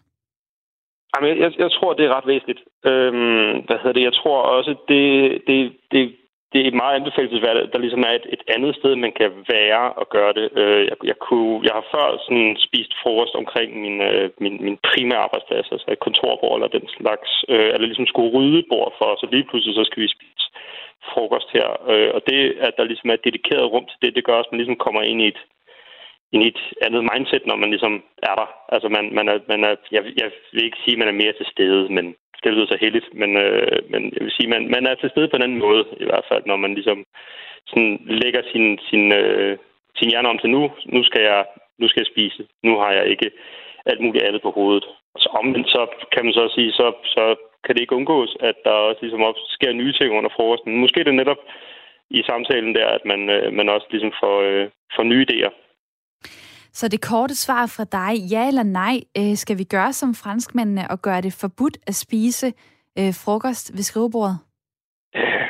Jamen, jeg, jeg tror, det er ret væsentligt. Øhm, hvad hedder det? Jeg tror også, det, det, det, det er meget anbefalesværdigt, der ligesom er et, et andet sted, man kan være og gøre det. Øh, jeg, jeg, kunne, jeg har før sådan spist frokost omkring min, øh, min, min primære arbejdsplads, altså et kontorbord eller den slags, øh, eller ligesom skulle rydde et bord for, så lige pludselig så skal vi spise frokost her. Øh, og det, at der ligesom er et dedikeret rum til det, det gør også, at man ligesom kommer ind i et, ind i et andet mindset, når man ligesom er der. Altså man, man er, man er jeg, jeg vil ikke sige, at man er mere til stede, men det lyder så heldigt, men, øh, men jeg vil sige, man, man er til stede på en anden måde, i hvert fald, når man ligesom sådan lægger sin, sin, øh, sin hjerne om til nu, nu skal jeg nu skal jeg spise, nu har jeg ikke alt muligt andet på hovedet. Og så omvendt, så kan man så sige, så, så kan det ikke undgås, at der også ligesom op, sker nye ting under frokosten. Måske er det netop i samtalen der, at man, øh, man også ligesom får, øh, får nye idéer så det korte svar fra dig, ja eller nej, øh, skal vi gøre som franskmændene og gøre det forbudt at spise øh, frokost ved skrivebordet? Øh,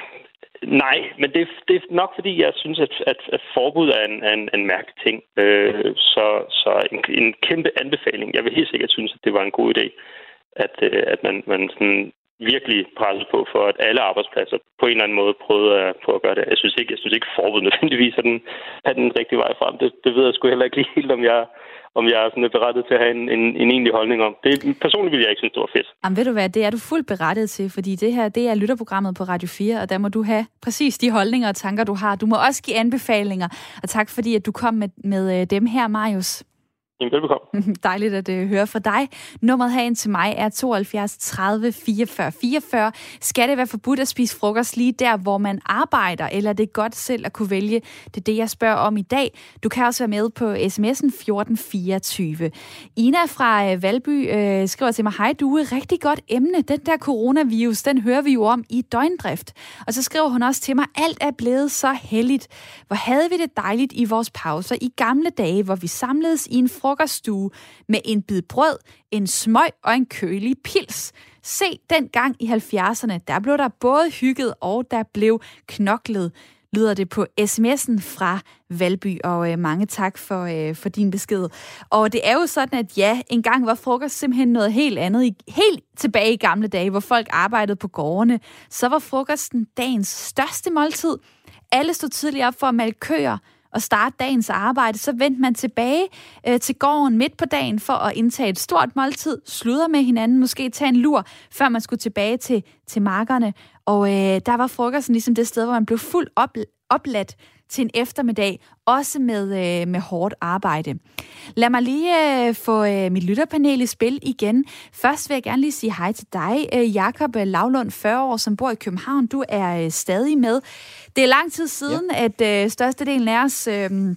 nej, men det, det er nok fordi, jeg synes, at, at, at forbud er en, en, en mærkelig ting. Øh, så så en, en kæmpe anbefaling. Jeg vil helt sikkert synes, at det var en god idé, at, øh, at man, man sådan virkelig presset på for, at alle arbejdspladser på en eller anden måde prøvede at, prøve at gøre det. Jeg synes ikke, jeg synes ikke forbud nødvendigvis er den, er den rigtige vej frem. Det, det ved jeg sgu heller ikke lige helt, om jeg, om jeg er sådan berettet til at have en, en, en egentlig holdning om. Det, personligt ville jeg ikke synes, det var fedt. Jamen ved du hvad, det er du fuldt berettet til, fordi det her, det er lytterprogrammet på Radio 4, og der må du have præcis de holdninger og tanker, du har. Du må også give anbefalinger, og tak fordi, at du kom med, med øh, dem her, Marius. Jamen, velbekomme. Dejligt at øh, høre fra dig. Nummeret herind til mig er 72 30 44 44. Skal det være forbudt at spise frokost lige der, hvor man arbejder, eller er det godt selv at kunne vælge? Det er det, jeg spørger om i dag. Du kan også være med på sms'en 1424. Ina fra uh, Valby øh, skriver til mig, hej, du er rigtig godt emne. Den der coronavirus, den hører vi jo om i døgndrift. Og så skriver hun også til mig, alt er blevet så heldigt. Hvor havde vi det dejligt i vores pauser i gamle dage, hvor vi samledes i en frokoststue med en bid brød, en smøg og en kølig pils. Se, den gang i 70'erne, der blev der både hygget og der blev knoklet lyder det på sms'en fra Valby, og øh, mange tak for, øh, for din besked. Og det er jo sådan, at ja, engang var frokost simpelthen noget helt andet. I, Helt tilbage i gamle dage, hvor folk arbejdede på gårdene, så var frokosten dagens største måltid. Alle stod tidligt op for at malke køer, at starte dagens arbejde, så vendte man tilbage øh, til gården midt på dagen for at indtage et stort måltid, sludre med hinanden, måske tage en lur, før man skulle tilbage til, til markerne. Og øh, der var frokosten ligesom det sted, hvor man blev fuldt op, opladt til en eftermiddag, også med, øh, med hårdt arbejde. Lad mig lige øh, få øh, mit lytterpanel i spil igen. Først vil jeg gerne lige sige hej til dig, øh, Jakob Lavlund, 40 år, som bor i København. Du er øh, stadig med. Det er lang tid siden, ja. at øh, størstedelen af os... Øh,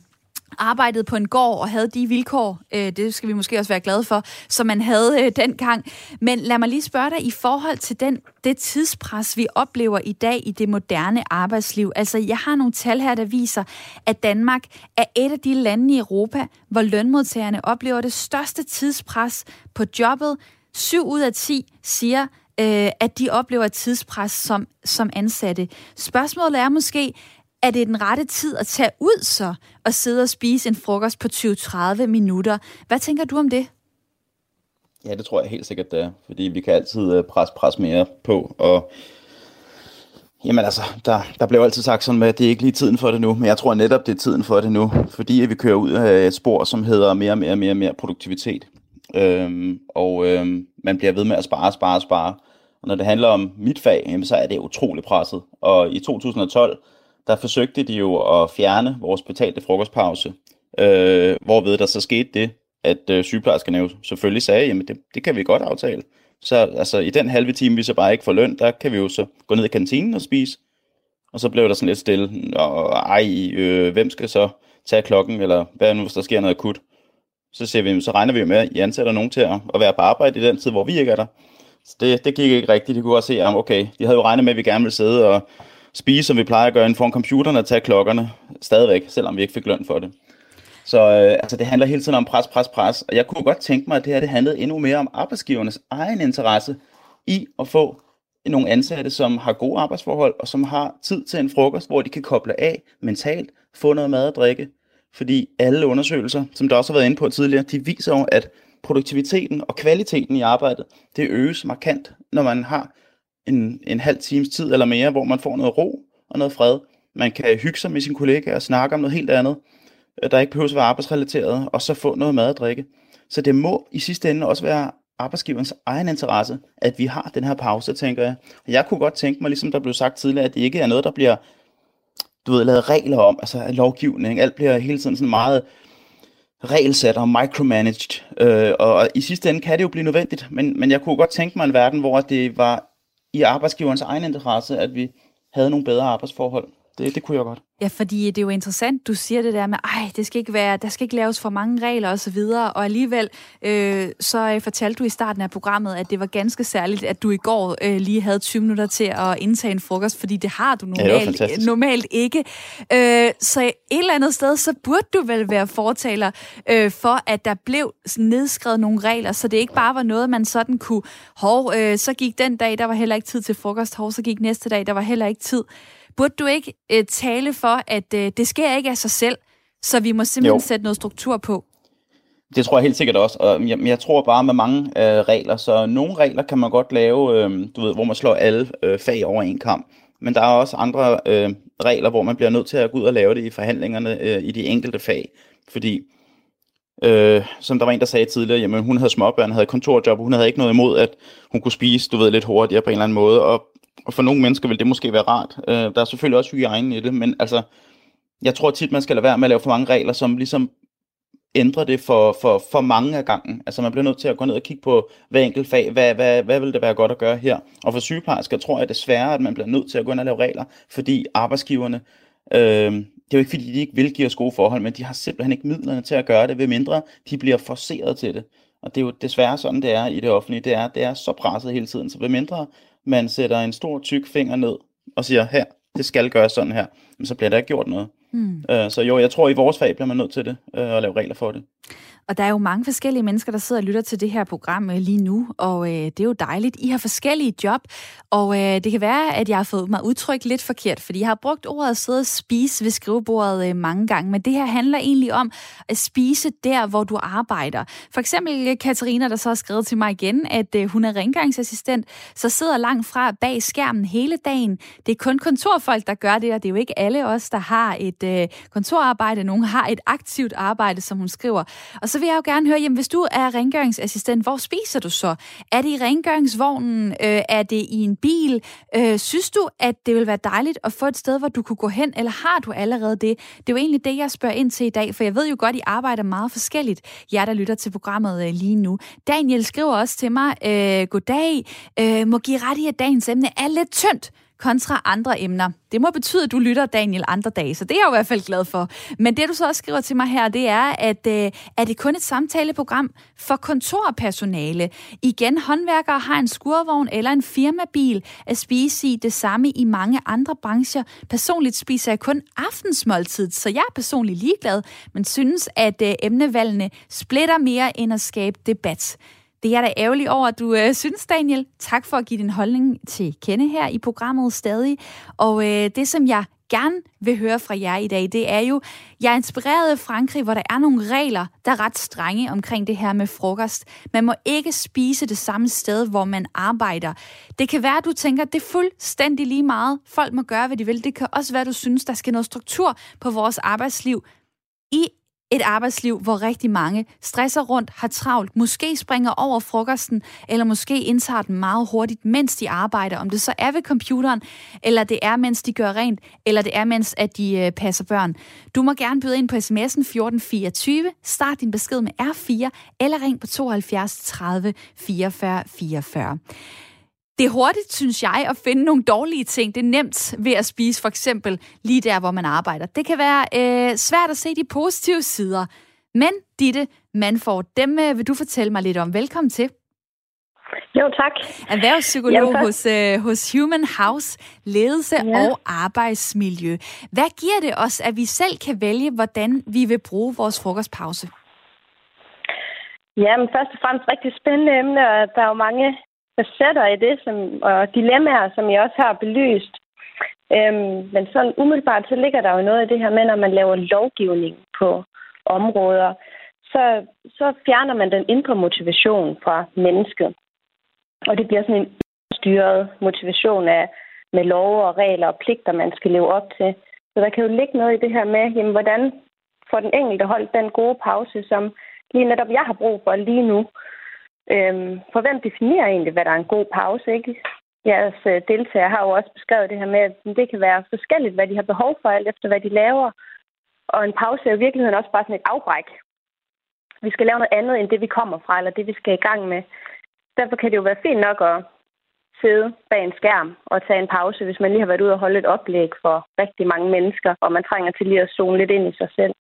arbejdede på en gård og havde de vilkår, øh, det skal vi måske også være glade for, som man havde øh, dengang. Men lad mig lige spørge dig i forhold til den, det tidspres, vi oplever i dag i det moderne arbejdsliv. Altså, jeg har nogle tal her, der viser, at Danmark er et af de lande i Europa, hvor lønmodtagerne oplever det største tidspres på jobbet. 7 ud af 10 siger, øh, at de oplever et tidspres som, som ansatte. Spørgsmålet er måske, er det den rette tid at tage ud så og sidde og spise en frokost på 20-30 minutter? Hvad tænker du om det? Ja, det tror jeg helt sikkert, det er. Fordi vi kan altid øh, presse pres mere på, og Jamen altså, der, der blev altid sagt sådan med, at det er ikke lige tiden for det nu, men jeg tror netop, det er tiden for det nu, fordi vi kører ud af et spor, som hedder mere og mere og mere, mere produktivitet. Øhm, og øhm, man bliver ved med at spare, spare, spare. Og når det handler om mit fag, jamen, så er det utrolig presset. Og i 2012, der forsøgte de jo at fjerne vores betalte frokostpause, øh, hvorved der så skete det, at øh, sygeplejerskerne jo selvfølgelig sagde, jamen det, det kan vi godt aftale. Så altså, i den halve time, vi så bare ikke får løn, der kan vi jo så gå ned i kantinen og spise. Og så blev der sådan lidt stille. Og ej, øh, hvem skal så tage klokken, eller hvad nu, hvis der sker noget akut? Så siger vi, så regner vi jo med, at I ansætter nogen til at, at være på arbejde i den tid, hvor vi ikke er der. Så det, det gik ikke rigtigt. De kunne også se, at okay, de havde jo regnet med, at vi gerne ville sidde og spise, som vi plejer at gøre, foran computeren og tage klokkerne stadigvæk, selvom vi ikke fik løn for det. Så øh, altså, det handler hele tiden om pres, pres, pres. Og jeg kunne godt tænke mig, at det her det handlede endnu mere om arbejdsgivernes egen interesse i at få nogle ansatte, som har gode arbejdsforhold, og som har tid til en frokost, hvor de kan koble af mentalt, få noget mad og drikke. Fordi alle undersøgelser, som der også har været inde på tidligere, de viser jo, at produktiviteten og kvaliteten i arbejdet, det øges markant, når man har en, en halv times tid eller mere, hvor man får noget ro og noget fred. Man kan hygge sig med sin kollega og snakke om noget helt andet, øh, der ikke behøver at være arbejdsrelateret, og så få noget mad og drikke. Så det må i sidste ende også være arbejdsgiverens egen interesse, at vi har den her pause, tænker jeg. Jeg kunne godt tænke mig, ligesom der blev sagt tidligere, at det ikke er noget, der bliver du ved, lavet regler om, altså lovgivning. Alt bliver hele tiden sådan meget regelsat og micromanaged. Øh, og i sidste ende kan det jo blive nødvendigt, men, men jeg kunne godt tænke mig en verden, hvor det var i arbejdsgiverens egen interesse, at vi havde nogle bedre arbejdsforhold. Det, det kunne jeg godt. Ja, fordi det er jo interessant, du siger det der med, ej, det skal ikke være, der skal ikke laves for mange regler og så videre, og alligevel øh, så øh, fortalte du i starten af programmet, at det var ganske særligt, at du i går øh, lige havde 20 minutter til at indtage en frokost, fordi det har du normalt, ja, normalt ikke. Øh, så et eller andet sted, så burde du vel være fortaler øh, for, at der blev nedskrevet nogle regler, så det ikke bare var noget, man sådan kunne, hov, øh, så gik den dag, der var heller ikke tid til frokost, hov, så gik næste dag, der var heller ikke tid. Burde du ikke øh, tale for, at øh, det sker ikke af sig selv, så vi må simpelthen jo. sætte noget struktur på? Det tror jeg helt sikkert også, og jeg, jeg tror bare med mange øh, regler, så nogle regler kan man godt lave, øh, du ved, hvor man slår alle øh, fag over en kamp, men der er også andre øh, regler, hvor man bliver nødt til at gå ud og lave det i forhandlingerne øh, i de enkelte fag, fordi Øh, som der var en, der sagde tidligere, jamen hun havde småbørn, havde kontorjob, hun havde ikke noget imod, at hun kunne spise, du ved, lidt hurtigere på en eller anden måde, og og for nogle mennesker vil det måske være rart. Øh, der er selvfølgelig også hygiejne i det, men altså, jeg tror tit, man skal lade være med at lave for mange regler, som ligesom ændrer det for, for, for mange af gangen. Altså man bliver nødt til at gå ned og kigge på hver enkelt fag. Hvad, hvad, hvad vil det være godt at gøre her? Og for sygeplejersker tror jeg desværre, at man bliver nødt til at gå ind og lave regler, fordi arbejdsgiverne, øh, det er jo ikke fordi, de ikke vil give os gode forhold, men de har simpelthen ikke midlerne til at gøre det, ved mindre de bliver forceret til det. Og det er jo desværre sådan, det er i det offentlige. Det er, det er så presset hele tiden. Så ved mindre man sætter en stor tyk finger ned og siger, her, det skal gøres sådan her, men så bliver der ikke gjort noget. Mm. Uh, så jo, jeg tror, i vores fag bliver man nødt til det, at lave regler for det. Og der er jo mange forskellige mennesker, der sidder og lytter til det her program øh, lige nu, og øh, det er jo dejligt. I har forskellige job, og øh, det kan være, at jeg har fået mig udtrykt lidt forkert, fordi jeg har brugt ordet at sidde og spise ved skrivebordet øh, mange gange, men det her handler egentlig om at spise der, hvor du arbejder. For eksempel øh, Katarina, der så har skrevet til mig igen, at øh, hun er rengøringsassistent, så sidder langt fra bag skærmen hele dagen. Det er kun kontorfolk, der gør det, og det er jo ikke alle os, der har et øh, kontorarbejde. Nogle har et aktivt arbejde, som hun skriver. Og så vil jeg jo gerne høre, jamen, hvis du er rengøringsassistent, hvor spiser du så? Er det i rengøringsvognen? Øh, er det i en bil? Øh, synes du, at det vil være dejligt at få et sted, hvor du kunne gå hen, eller har du allerede det? Det er jo egentlig det, jeg spørger ind til i dag, for jeg ved jo godt, I arbejder meget forskelligt, jer der lytter til programmet øh, lige nu. Daniel skriver også til mig, øh, goddag, øh, må give ret i, at dagens emne er lidt tyndt kontra andre emner. Det må betyde, at du lytter Daniel andre dage, så det er jeg jo i hvert fald glad for. Men det, du så også skriver til mig her, det er, at øh, er det kun et samtaleprogram for kontorpersonale? Igen, håndværkere har en skurvogn eller en firmabil at spise i det samme i mange andre brancher. Personligt spiser jeg kun aftensmåltid, så jeg er personligt ligeglad, men synes, at øh, emnevalgene splitter mere end at skabe debat. Det er jeg da ærgerlig over, at du øh, synes, Daniel. Tak for at give din holdning til kende her i programmet stadig. Og øh, det, som jeg gerne vil høre fra jer i dag, det er jo, jeg er inspireret af Frankrig, hvor der er nogle regler, der er ret strenge omkring det her med frokost. Man må ikke spise det samme sted, hvor man arbejder. Det kan være, at du tænker, at det er fuldstændig lige meget. Folk må gøre, hvad de vil. Det kan også være, at du synes, der skal noget struktur på vores arbejdsliv. I et arbejdsliv, hvor rigtig mange stresser rundt, har travlt, måske springer over frokosten, eller måske indtager den meget hurtigt, mens de arbejder. Om det så er ved computeren, eller det er, mens de gør rent, eller det er, mens at de øh, passer børn. Du må gerne byde ind på sms'en 1424, start din besked med R4, eller ring på 72 30 44 44. Det er hurtigt, synes jeg, at finde nogle dårlige ting. Det er nemt ved at spise for eksempel lige der, hvor man arbejder. Det kan være øh, svært at se de positive sider. Men Ditte Manford, dem øh, vil du fortælle mig lidt om. Velkommen til. Jo, tak. Erhvervspsykolog Jamen, hos, øh, hos Human House, ledelse ja. og arbejdsmiljø. Hvad giver det os, at vi selv kan vælge, hvordan vi vil bruge vores frokostpause? Jamen, først og fremmest rigtig spændende emne, og der er jo mange facetter i det, som, og dilemmaer, som jeg også har belyst. Øhm, men sådan umiddelbart, så ligger der jo noget i det her med, når man laver lovgivning på områder, så, så fjerner man den indre motivation fra mennesket. Og det bliver sådan en styret motivation af, med love og regler og pligter, man skal leve op til. Så der kan jo ligge noget i det her med, jamen, hvordan får den enkelte holdt den gode pause, som lige netop jeg har brug for lige nu. Øhm, for hvem definerer egentlig, hvad der er en god pause? Ikke? Jeres øh, deltagere har jo også beskrevet det her med, at det kan være forskelligt, hvad de har behov for, alt efter hvad de laver. Og en pause er i virkeligheden også bare sådan et afbræk. Vi skal lave noget andet, end det vi kommer fra, eller det vi skal i gang med. Derfor kan det jo være fint nok at sidde bag en skærm og tage en pause, hvis man lige har været ude og holde et oplæg for rigtig mange mennesker, og man trænger til lige at zone lidt ind i sig selv.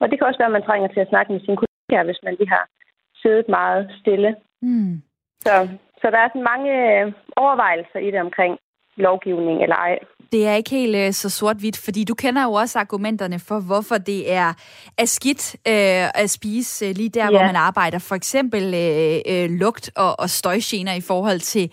Og det kan også være, at man trænger til at snakke med sine kollegaer, hvis man lige har siddet meget stille Mm. Så, så der er sådan mange øh, overvejelser i det omkring lovgivning eller ej. Det er ikke helt uh, så sort-hvidt, fordi du kender jo også argumenterne for, hvorfor det er, er skidt uh, at spise uh, lige der, ja. hvor man arbejder. For eksempel uh, uh, lugt og, og støjgener i forhold til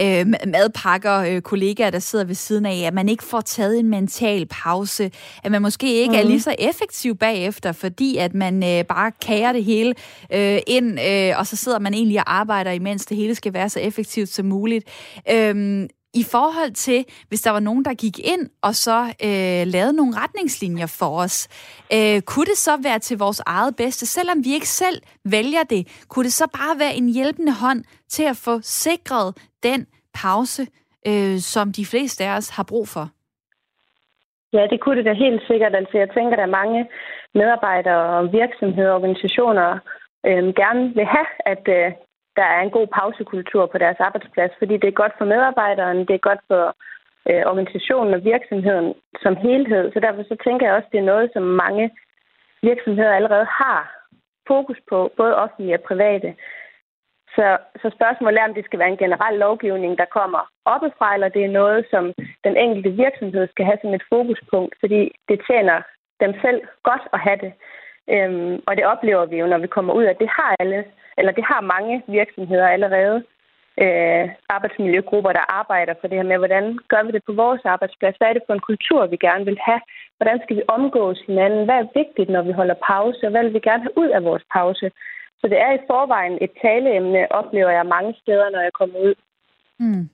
uh, madpakker, uh, kollegaer, der sidder ved siden af, at man ikke får taget en mental pause, at man måske ikke mm. er lige så effektiv bagefter, fordi at man uh, bare kager det hele uh, ind, uh, og så sidder man egentlig og arbejder, imens det hele skal være så effektivt som muligt. Uh, i forhold til, hvis der var nogen, der gik ind og så øh, lavede nogle retningslinjer for os, øh, kunne det så være til vores eget bedste, selvom vi ikke selv vælger det? Kunne det så bare være en hjælpende hånd til at få sikret den pause, øh, som de fleste af os har brug for? Ja, det kunne det da helt sikkert. Altså, jeg tænker, der er mange medarbejdere og virksomheder og organisationer øh, gerne vil have, at øh, der er en god pausekultur på deres arbejdsplads, fordi det er godt for medarbejderen, det er godt for øh, organisationen og virksomheden som helhed. Så derfor så tænker jeg også, at det er noget, som mange virksomheder allerede har fokus på, både offentlige og private. Så, så spørgsmålet er, om det skal være en generel lovgivning, der kommer oppefra, eller det er noget, som den enkelte virksomhed skal have som et fokuspunkt, fordi det tjener dem selv godt at have det. Øhm, og det oplever vi jo, når vi kommer ud, at det har alle eller det har mange virksomheder allerede, øh, arbejdsmiljøgrupper, der arbejder for det her med, hvordan gør vi det på vores arbejdsplads? Hvad er det for en kultur, vi gerne vil have? Hvordan skal vi omgås hinanden? Hvad er vigtigt, når vi holder pause? Og hvad vil vi gerne have ud af vores pause? Så det er i forvejen et taleemne, oplever jeg mange steder, når jeg kommer ud. Mm.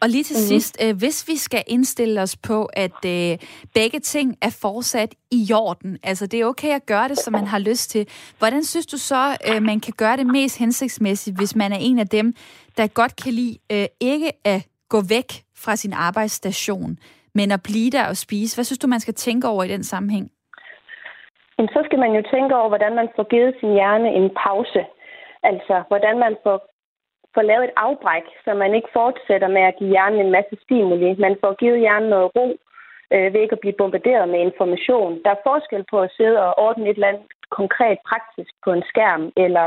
Og lige til mm-hmm. sidst, øh, hvis vi skal indstille os på, at øh, begge ting er fortsat i jorden, altså det er okay at gøre det, som man har lyst til, hvordan synes du så, øh, man kan gøre det mest hensigtsmæssigt, hvis man er en af dem, der godt kan lide øh, ikke at gå væk fra sin arbejdsstation, men at blive der og spise? Hvad synes du, man skal tænke over i den sammenhæng? så skal man jo tænke over, hvordan man får givet sin hjerne en pause. Altså, hvordan man får får lavet et afbræk, så man ikke fortsætter med at give hjernen en masse stimuli. Man får givet hjernen noget ro øh, ved ikke at blive bombarderet med information. Der er forskel på at sidde og ordne et eller andet konkret praktisk på en skærm, eller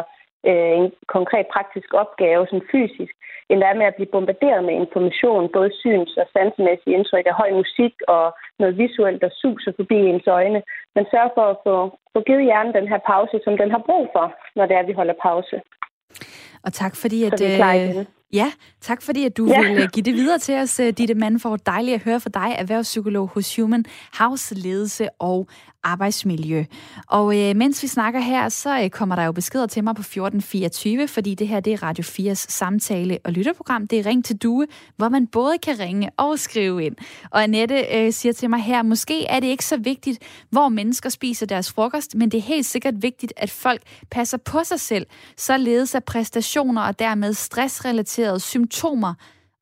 øh, en konkret praktisk opgave, sådan fysisk, end der er med at blive bombarderet med information, både syns- og sansemæssige indtryk af høj musik og noget visuelt, der suser forbi ens øjne. Man sørger for at få, få givet hjernen den her pause, som den har brug for, når det er, at vi holder pause. Og tak fordi, at, øh, Ja, tak fordi at du ja. vil give det videre til os, Ditte Manford. Dejligt at høre fra dig, erhvervspsykolog hos Human House Ledelse og arbejdsmiljø. Og øh, mens vi snakker her, så øh, kommer der jo beskeder til mig på 1424, fordi det her det er Radio 4's samtale- og lytterprogram. Det er Ring til Due, hvor man både kan ringe og skrive ind. Og Annette øh, siger til mig her, måske er det ikke så vigtigt, hvor mennesker spiser deres frokost, men det er helt sikkert vigtigt, at folk passer på sig selv, således at præstationer og dermed stressrelaterede symptomer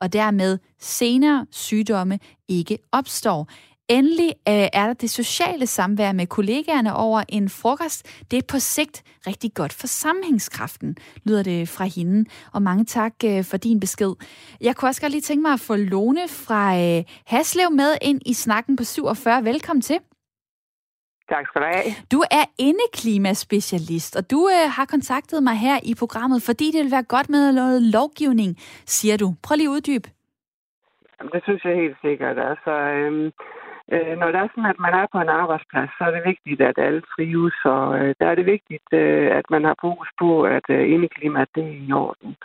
og dermed senere sygdomme ikke opstår. Endelig øh, er der det sociale samvær med kollegaerne over en frokost. Det er på sigt rigtig godt for sammenhængskraften, lyder det fra hende. Og mange tak øh, for din besked. Jeg kunne også godt lige tænke mig at få Lone fra øh, Haslev med ind i snakken på 47. Velkommen til. Tak skal du have. Du er indeklimaspecialist, og du øh, har kontaktet mig her i programmet, fordi det vil være godt med noget lovgivning, siger du. Prøv lige at uddybe. Jamen, det synes jeg helt sikkert. Altså, øhm, Øh, når det er sådan, at man er på en arbejdsplads, så er det vigtigt, at alle trives, og øh, der er det vigtigt, øh, at man har fokus på, at øh, indeklimaet det er i orden.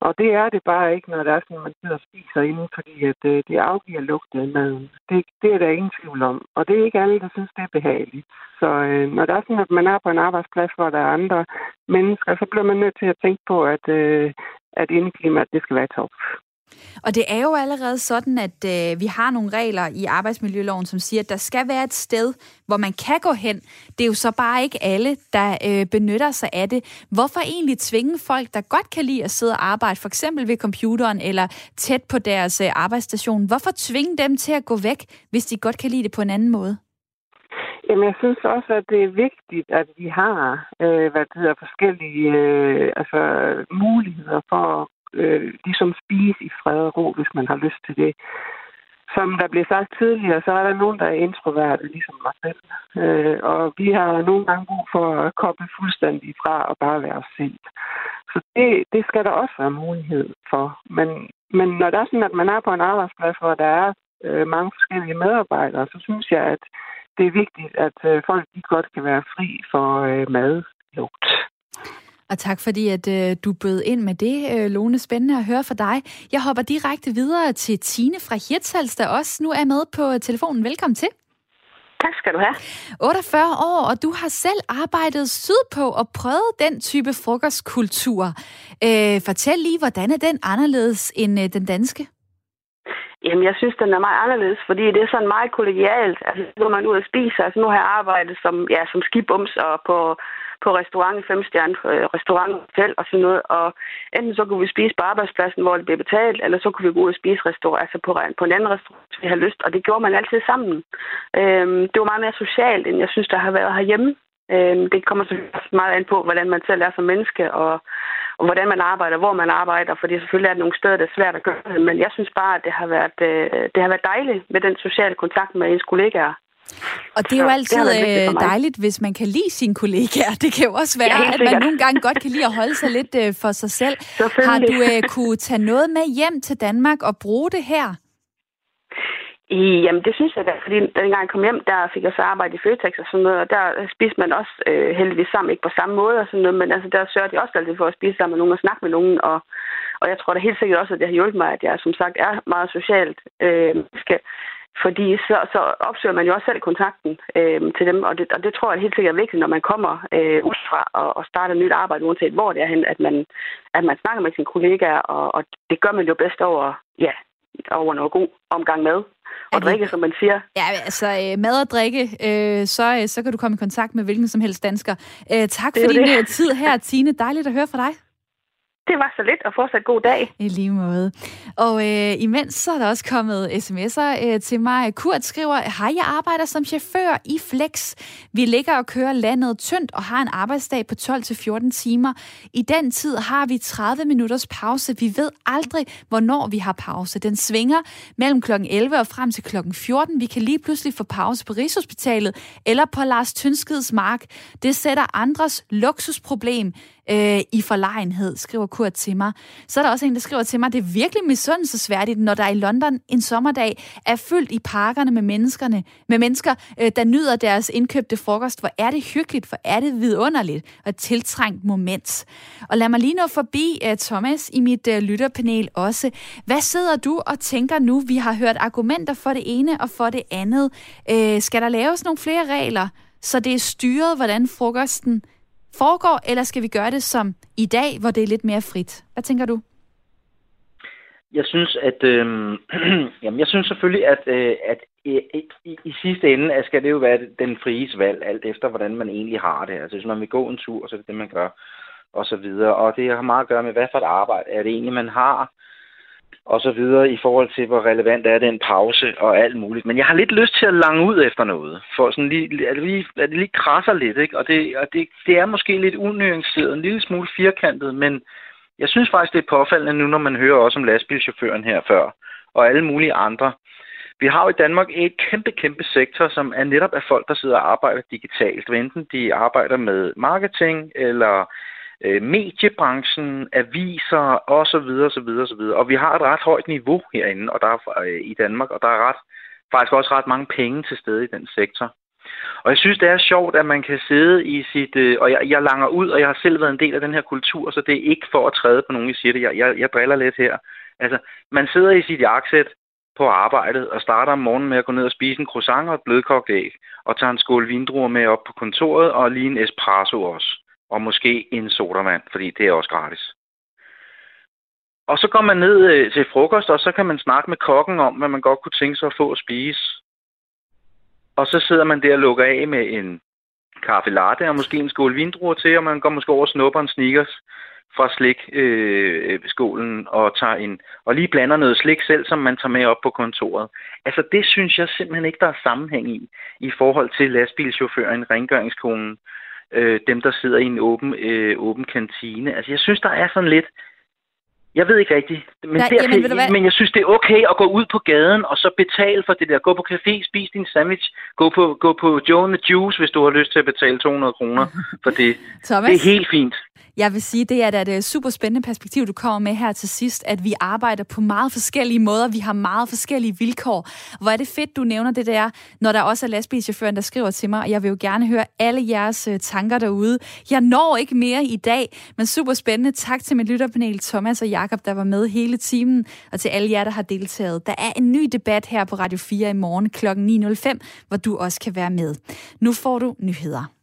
Og det er det bare ikke, når det er sådan, man sidder og spiser inde, fordi at, øh, det afgiver lugten af maden. Det, det er der ingen tvivl om. Og det er ikke alle, der synes, det er behageligt. Så øh, når det er sådan, at man er på en arbejdsplads, hvor der er andre mennesker, så bliver man nødt til at tænke på, at, øh, at indeklimaet det skal være top. Og det er jo allerede sådan, at øh, vi har nogle regler i arbejdsmiljøloven, som siger, at der skal være et sted, hvor man kan gå hen. Det er jo så bare ikke alle, der øh, benytter sig af det. Hvorfor egentlig tvinge folk, der godt kan lide at sidde og arbejde, for eksempel ved computeren eller tæt på deres øh, arbejdsstation, hvorfor tvinge dem til at gå væk, hvis de godt kan lide det på en anden måde? Jamen, jeg synes også, at det er vigtigt, at vi har øh, hvad det hedder, forskellige øh, altså, muligheder for øh, ligesom spise i fred og ro, hvis man har lyst til det. Som der blev sagt tidligere, så er der nogen, der er introverte, ligesom mig selv. Øh, og vi har nogle gange brug for at koble fuldstændig fra og bare være os selv. Så det, det skal der også være mulighed for. Men, men når det er sådan, at man er på en arbejdsplads, hvor der er øh, mange forskellige medarbejdere, så synes jeg, at det er vigtigt, at øh, folk de godt kan være fri for øh, madlugt. Og tak fordi, at øh, du bød ind med det, øh, Lone. Spændende at høre fra dig. Jeg hopper direkte videre til Tine fra Hirtshals, der også nu er med på telefonen. Velkommen til. Tak skal du have. 48 år, og du har selv arbejdet sydpå og prøvet den type frokostkultur. Øh, fortæl lige, hvordan er den anderledes end øh, den danske? Jamen, jeg synes, den er meget anderledes, fordi det er sådan meget kollegialt. Altså, når man ud og spiser, altså nu har jeg arbejdet som, ja, som skibums og på på restaurant, femstjerne øh, restaurant, hotel og sådan noget. Og enten så kunne vi spise på arbejdspladsen, hvor det blev betalt, eller så kunne vi gå ud og spise restaurant, altså på, på en anden restaurant, hvis vi havde lyst. Og det gjorde man altid sammen. Øhm, det var meget mere socialt, end jeg synes, der har været herhjemme. Øhm, det kommer så meget an på, hvordan man selv er som menneske, og, og hvordan man arbejder, hvor man arbejder, fordi selvfølgelig er der nogle steder, der er svært at gøre det, men jeg synes bare, at det har været, øh, det har været dejligt med den sociale kontakt med ens kollegaer. Og det er jo altid det øh, dejligt, hvis man kan lide sine kollegaer. Det kan jo også være, ja, at man nogle gange godt kan lide at holde sig lidt øh, for sig selv. Har du uh, kunne tage noget med hjem til Danmark og bruge det her? Jamen, det synes jeg da, fordi dengang jeg kom hjem, der fik jeg så arbejde i Føtex og sådan noget, og der spiste man også øh, heldigvis sammen, ikke på samme måde og sådan noget, men altså, der sørger de også altid for at spise sammen med nogen og snakke med nogen, og, og jeg tror da helt sikkert også, at det har hjulpet mig, at jeg som sagt er meget socialt øh, skal, fordi så, så opsøger man jo også selv kontakten øh, til dem, og det, og det tror jeg helt sikkert er vigtigt, når man kommer øh, udefra og, og starter et nyt arbejde, uanset hvor det er hen, at man, at man snakker med sine kollegaer, og, og det gør man jo bedst over, ja, over noget god omgang med og drikke, som man siger. Ja, altså øh, mad og drikke, øh, så, øh, så kan du komme i kontakt med hvilken som helst dansker. Øh, tak for din det. Tid her, Tine. Dejligt at høre fra dig. Det var så lidt, og fortsat god dag. I lige måde. Og øh, imens så er der også kommet sms'er øh, til mig. Kurt skriver, hej, jeg arbejder som chauffør i Flex. Vi ligger og kører landet tyndt og har en arbejdsdag på 12-14 timer. I den tid har vi 30 minutters pause. Vi ved aldrig, hvornår vi har pause. Den svinger mellem kl. 11 og frem til kl. 14. Vi kan lige pludselig få pause på Rigshospitalet eller på Lars Tønskeds mark. Det sætter andres luksusproblem øh, i forlegenhed, skriver Kurt til mig. Så er der også en, der skriver til mig, det er virkelig misundelsesværdigt, når der i London en sommerdag er fyldt i parkerne med menneskerne, med mennesker, øh, der nyder deres indkøbte frokost. Hvor er det hyggeligt, hvor er det vidunderligt og et tiltrængt moment. Og lad mig lige nå forbi, øh, Thomas, i mit øh, lytterpanel også. Hvad sidder du og tænker nu? Vi har hørt argumenter for det ene og for det andet. Øh, skal der laves nogle flere regler, så det er styret, hvordan frokosten foregår, eller skal vi gøre det som i dag, hvor det er lidt mere frit? Hvad tænker du? Jeg synes, at øh, jamen, jeg synes selvfølgelig, at, øh, at i, i, i sidste ende at skal det jo være den frie valg, alt efter hvordan man egentlig har det. Altså hvis man vil gå en tur, så er det det, man gør, og så videre. Og det har meget at gøre med, hvad for et arbejde er det egentlig, man har, og så videre i forhold til, hvor relevant er den pause og alt muligt. Men jeg har lidt lyst til at lange ud efter noget, for sådan lige, at, det lige, at det lige krasser lidt, ikke? Og, det, og det, det er måske lidt unuanceret, en lille smule firkantet, men jeg synes faktisk, det er påfaldende nu, når man hører også om lastbilchaufføren her før, og alle mulige andre. Vi har jo i Danmark et kæmpe, kæmpe sektor, som er netop af folk, der sidder og arbejder digitalt. Enten de arbejder med marketing, eller øh, mediebranchen, aviser osv. osv. osv. Og vi har et ret højt niveau herinde og der er, øh, i Danmark, og der er ret, faktisk også ret mange penge til stede i den sektor. Og jeg synes, det er sjovt, at man kan sidde i sit... Øh, og jeg, jeg langer ud, og jeg har selv været en del af den her kultur, så det er ikke for at træde på nogen, jeg siger det. Jeg, jeg, jeg driller lidt her. Altså, man sidder i sit jakkesæt på arbejdet og starter om morgenen med at gå ned og spise en croissant og et blødkogt æg, og tager en skål vindruer med op på kontoret og lige en espresso også. Og måske en sodavand, fordi det er også gratis. Og så går man ned øh, til frokost, og så kan man snakke med kokken om, hvad man godt kunne tænke sig at få at spise. Og så sidder man der og lukker af med en kaffe latte og måske en skål vindruer til, og man går måske over og snupper en sneakers fra slikskålen øh, øh og tager en og lige blander noget slik selv, som man tager med op på kontoret. Altså det synes jeg simpelthen ikke, der er sammenhæng i, i forhold til lastbilchaufføren, rengøringskonen, øh, dem der sidder i en åben, øh, åben kantine. Altså jeg synes, der er sådan lidt, jeg ved ikke rigtigt. Men, Nej, derfor, jamen, men jeg synes, det er okay at gå ud på gaden og så betale for det der. Gå på café, spis din sandwich. Gå på, gå på Joe and the Juice, hvis du har lyst til at betale 200 kroner for det. Thomas, det er helt fint. Jeg vil sige, det er da et øh, super spændende perspektiv, du kommer med her til sidst, at vi arbejder på meget forskellige måder. Vi har meget forskellige vilkår. Hvor er det fedt, du nævner det der, når der også er lastbilchaufføren, der skriver til mig, og jeg vil jo gerne høre alle jeres øh, tanker derude. Jeg når ikke mere i dag, men super spændende. Tak til mit lytterpanel, Thomas og Jakob, der var med hele timen, og til alle jer, der har deltaget. Der er en ny debat her på Radio 4 i morgen kl. 9.05, hvor du også kan være med. Nu får du nyheder.